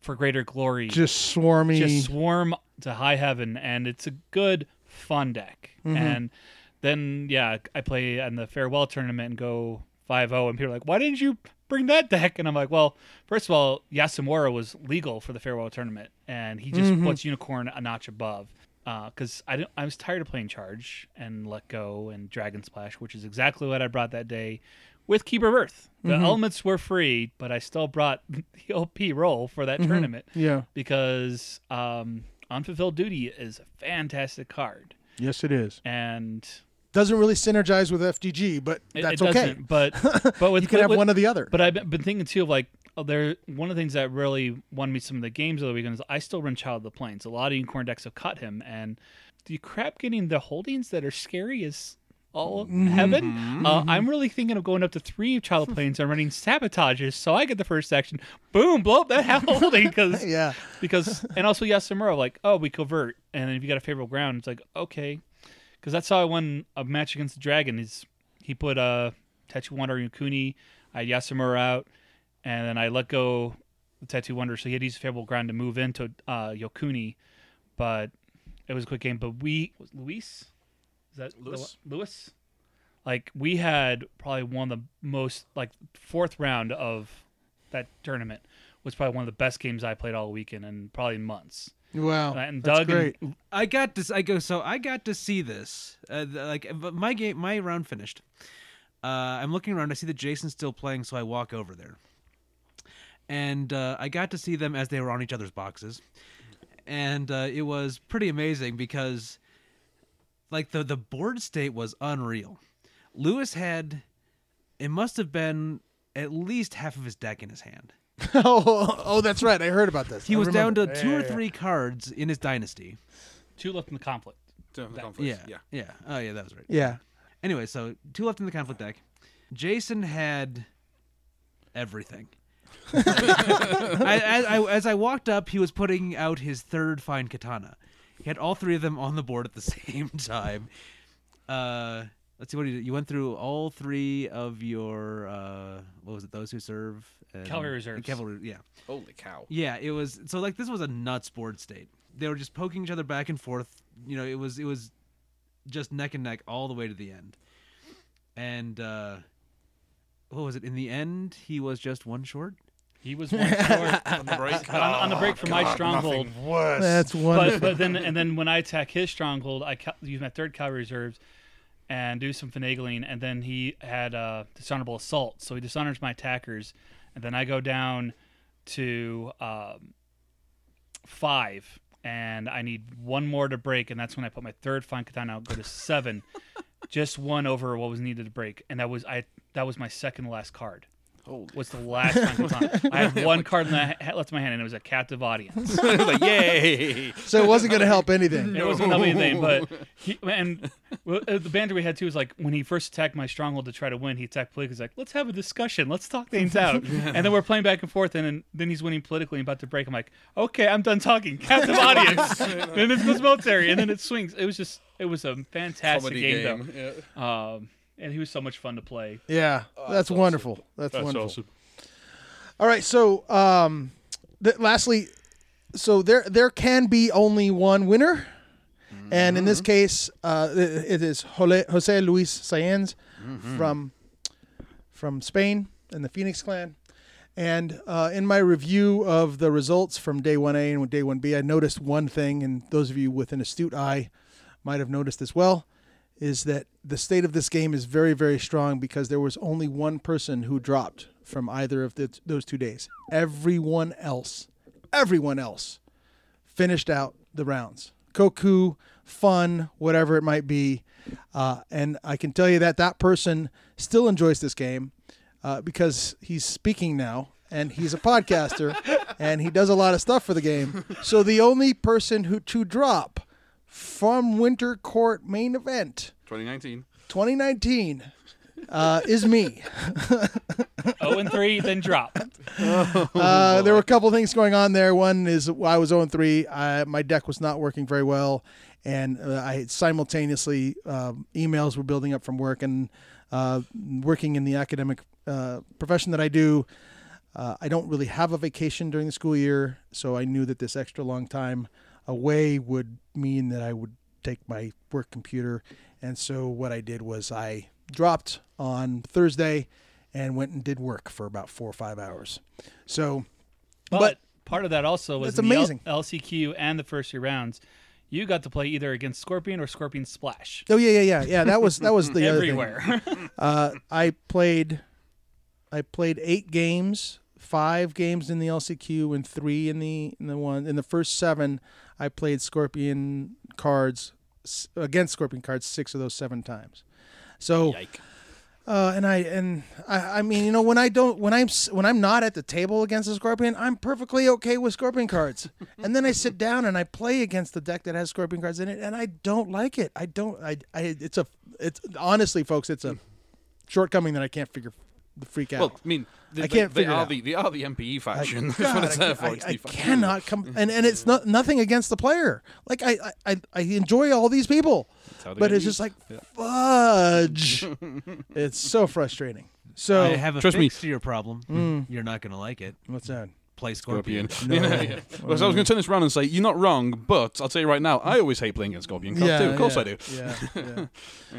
for greater glory Just swarmy. just swarm to high heaven and it's a good fun deck Mm-hmm. and then yeah i play in the farewell tournament and go 5-0 and people are like why didn't you bring that deck and i'm like well first of all yasamura was legal for the farewell tournament and he just Mm-hmm. puts unicorn a notch above because I, don't- I was tired of playing charge and let go and dragon splash which is exactly what i brought that day with keeper of earth the Mm-hmm. elements were free but i still brought the op role for Mm-hmm. that tournament yeah. because um, unfulfilled duty is a fantastic card Yes, it is. and Doesn't really synergize with FGG, but that's it okay. but but with You can have with- one or the other. but i've been- been thinking too of like oh, there one of the things that really won me some of the games of the weekend is i still run child of the plains a lot of unicorn decks have cut him and the crap getting the holdings that are scary is all Mm-hmm. heaven. Uh, I'm really thinking of going up to three child plains and running sabotages, so I get the first action. Boom, blow up that holding because yeah. because and also Yasamura like oh we covert and if you got a favorable ground it's like okay because that's how I won a match against the dragon is he put uh Tattooed Wanderer Yokuni I had Yasamura out and then I let go the Tattooed Wanderer so he had to use favorable ground to move into uh Yokuni but it was a quick game but we was Luis is that the Lewis? Lewis like we had probably one of the most like fourth round of that tournament was probably one of the best games I played all weekend and probably months. Wow. And That's Doug great. and I got this. I go. So I got to see this. Uh, like but my game, my round finished. Uh, I'm looking around. I see that Jason's still playing, so I walk over there, and uh, I got to see them as they were on each other's boxes, and uh, it was pretty amazing because, like the the board state was unreal. Lewis had, it must have been at least half of his deck in his hand. oh, oh, that's right. I heard about this. He I was down to remember. two Yeah, or yeah, yeah. three cards in his dynasty. two left in the conflict. To the Yeah, yeah, yeah. Oh yeah, that was right. Yeah. Anyway, so two left in the conflict deck. Jason had everything. I, as, I, as I walked up, he was putting out his third fine katana. He had all three of them on the board at the same time. Uh, let's see what he did. You went through all three of your uh, what was it? Those who serve and, Cavalry reserves. and cavalry. Yeah, Holy cow. yeah. It was so like this was a nuts board state. They were just poking each other back and forth. You know, it was it was just neck and neck all the way to the end. And uh what was it? In the end, he was just one short. He was one short On the break. But on, on the break from my stronghold. That's wonderful. But, but then and then when I attack his stronghold, I ca- use my third cavalry reserves and do some finagling, and then he had uh, dishonorable assault, so he dishonors my attackers, and then I go down to um, five, and I need one more to break, and that's when I put my third fine katana out, go to seven, just one over what was needed to break, and that was I that was my second last card. Holy. Was the last fine katana. I had one card in the ha- left in my hand, and it was a captive audience. like, yay! so it wasn't going to help anything. It wasn't helping anything, but he, and well, uh, the banter we had too was like when he first attacked my stronghold to try to win, he attacked politically. He's like, "Let's have a discussion. Let's talk things out." and then we're playing back and forth, and then, then he's winning politically and about to break. I'm like, "Okay, I'm done talking." Captive audience. then it goes military, and then it swings. It was just, it was a fantastic Comedy game, game. Yeah. though. Um, and he was so much fun to play. Yeah. that's awesome. wonderful. That's, That's wonderful. awesome. All right. So, um, th- lastly, so there there can be only one winner, and in this case, uh, it, it is Jose Luis Saenz from from Spain and the Phoenix Clan. And uh, in my review of the results from day 1A and day 1B, I noticed one thing, and those of you with an astute eye might have noticed as well, is that the state of this game is very, very strong because there was only one person who dropped from either of the, those two days. Everyone else, everyone else finished out the rounds. Koku, fun, whatever it might be. Uh, and I can tell you that that person still enjoys this game uh, because he's speaking now and he's a podcaster and he does a lot of stuff for the game. So the only person who to drop from Winter Court main event 2019. 2019 uh, is me. Oh and three, then drop. Uh, there were a couple things going on there. One is I was 0 and 3. I, my deck was not working very well, and uh, I simultaneously um emails were building up from work and uh, working in the academic uh, profession that I do. Uh, I don't really have a vacation during the school year, so I knew that this extra long time away would mean that I would take my work computer. And so what I did was I dropped on Thursday and went and did work for about four or five hours. So, But, But- part of that also was in L- amazing. LCQ and the first year rounds. You got to play either against Scorpion or Scorpion Splash. oh yeah, yeah, yeah, yeah. That was that was the other thing. Everywhere. Uh, I played, I played eight games, five games in the LCQ and three in the in the one in the first seven. I played Scorpion cards against Scorpion cards six of those seven times. So Yike. uh, and I and I, I mean you know when I don't when I'm when I'm not at the table against a Scorpion I'm perfectly okay with Scorpion cards and then I sit down and I play against the deck that has Scorpion cards in it and I don't like it I don't I, I it's a it's honestly folks it's a shortcoming that I can't figure the freak out. Well, I mean, I can't they, figure it are out. the they are the MPE faction. That's God, what it's I, there I- It's I the cannot come and, and it's not nothing against the player. Like I I, I, I enjoy all these people, but get it's just used. like fudge. it's so frustrating. So I have a Trust me. fix to your problem. Mm. You're not gonna like it. what's that? Play Scorpion. Scorpion. No. Yeah, yeah. Well, so I was going to turn this around and say you're not wrong, but I'll tell you right now, I always hate playing against Scorpion cards too. Of course yeah, I do. Yeah, yeah.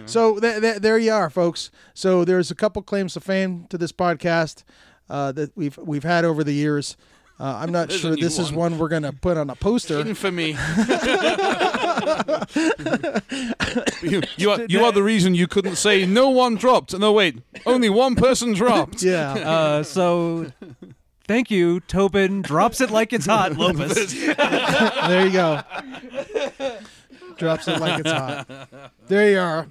So th- th- there you are, folks. So there's a couple claims to fame to this podcast uh, that we've we've had over the years. Uh, I'm not sure a new this is one. one we're gonna put on a poster. Infamy. you, you are you are the reason you couldn't say no one dropped. No wait, only one person dropped. yeah. Uh, so, thank you, Tobin. Drops it like it's hot, Lopus. there you go. Drops it like it's hot. There you are.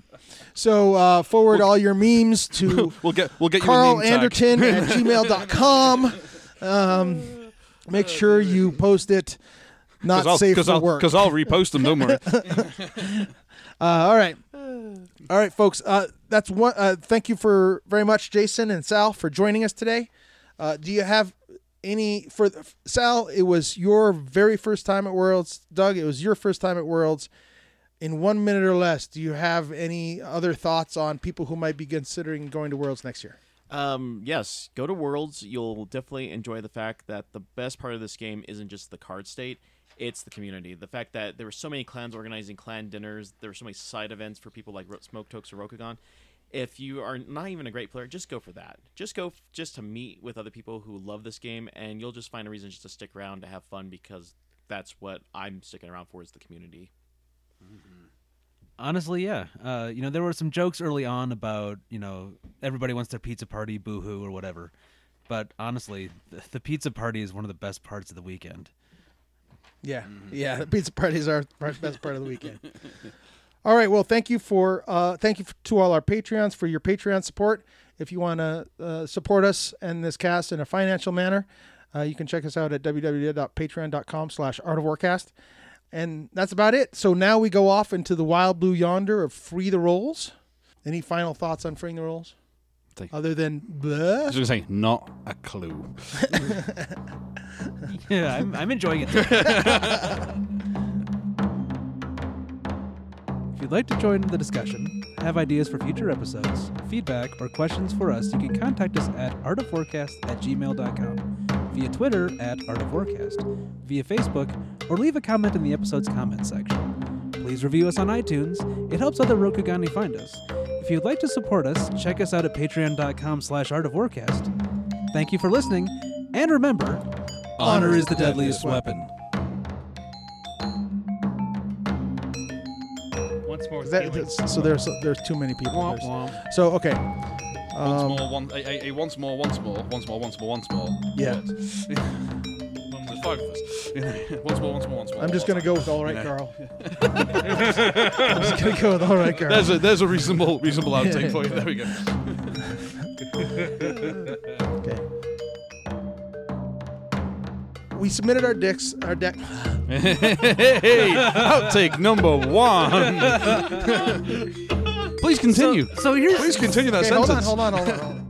So uh, forward all your memes to We'll get we'll get Carl you a name tag. Anderton at gmail.com. Um, make sure you post it not I'll, safe cause for I'll, work. Because I'll repost them. Don't worry. Uh, all right, all right, folks. Uh, that's one. Uh, thank you for very much, Jason and Sal, for joining us today. Uh, do you have any for Sal? It was your very first time at Worlds. Doug, it was your first time at Worlds. In one minute or less, do you have any other thoughts on people who might be considering going to Worlds next year? Um, yes, go to Worlds. You'll definitely enjoy the fact that the best part of this game isn't just the card state; it's the community. The fact that there were so many clans organizing clan dinners, there were so many side events for people like Smoke Tokes or Rokugan. If you are not even a great player, just go for that. Just go f- just to meet with other people who love this game, and you'll just find a reason just to stick around to have fun because that's what I'm sticking around for is the community. Honestly, yeah. Uh, you know, there were some jokes early on about you know everybody wants their pizza party, boohoo, or whatever. But honestly, the, the pizza party is one of the best parts of the weekend. Yeah, yeah. The pizza parties are the best part of the weekend. all right. Well, thank you for uh, thank you to all our Patreons for your Patreon support. If you want to uh, support us and this cast in a financial manner, uh, you can check us out at www.patreon.com/slash Art of Warcast. And that's about it. So now we go off into the wild blue yonder of free the rolls. Any final thoughts on freeing the rolls? Take- Other than I was going to say not a clue. Yeah, I'm, I'm enjoying it. If you'd like to join the discussion, have ideas for future episodes, feedback, or questions for us, you can contact us at artofwarcast at gmail.com, via Twitter at artofwarcast, via Facebook, or leave a comment in the episode's comments section. Please review us on iTunes. It helps other Rokugani find us. If you'd like to support us, check us out at patreon.com slash artofwarcast. Thank you for listening, and remember, honor is the deadliest weapon. Once that, that's- so there's there's too many people. Womp There's- womp. So okay. Once Um, more, one, a, a, once more, once more, once more, once more, once more. Yeah. There's five of us. once more, once more, once more. I'm just gonna go with all right. Carl. I'm just gonna go with all right, Carl. There's a there's a reasonable reasonable outtake for you. There we go. We submitted our dicks, our deck. hey, outtake number one. Please continue. So here's Please continue that Okay, hold on, sentence. hold on, hold on. Hold on.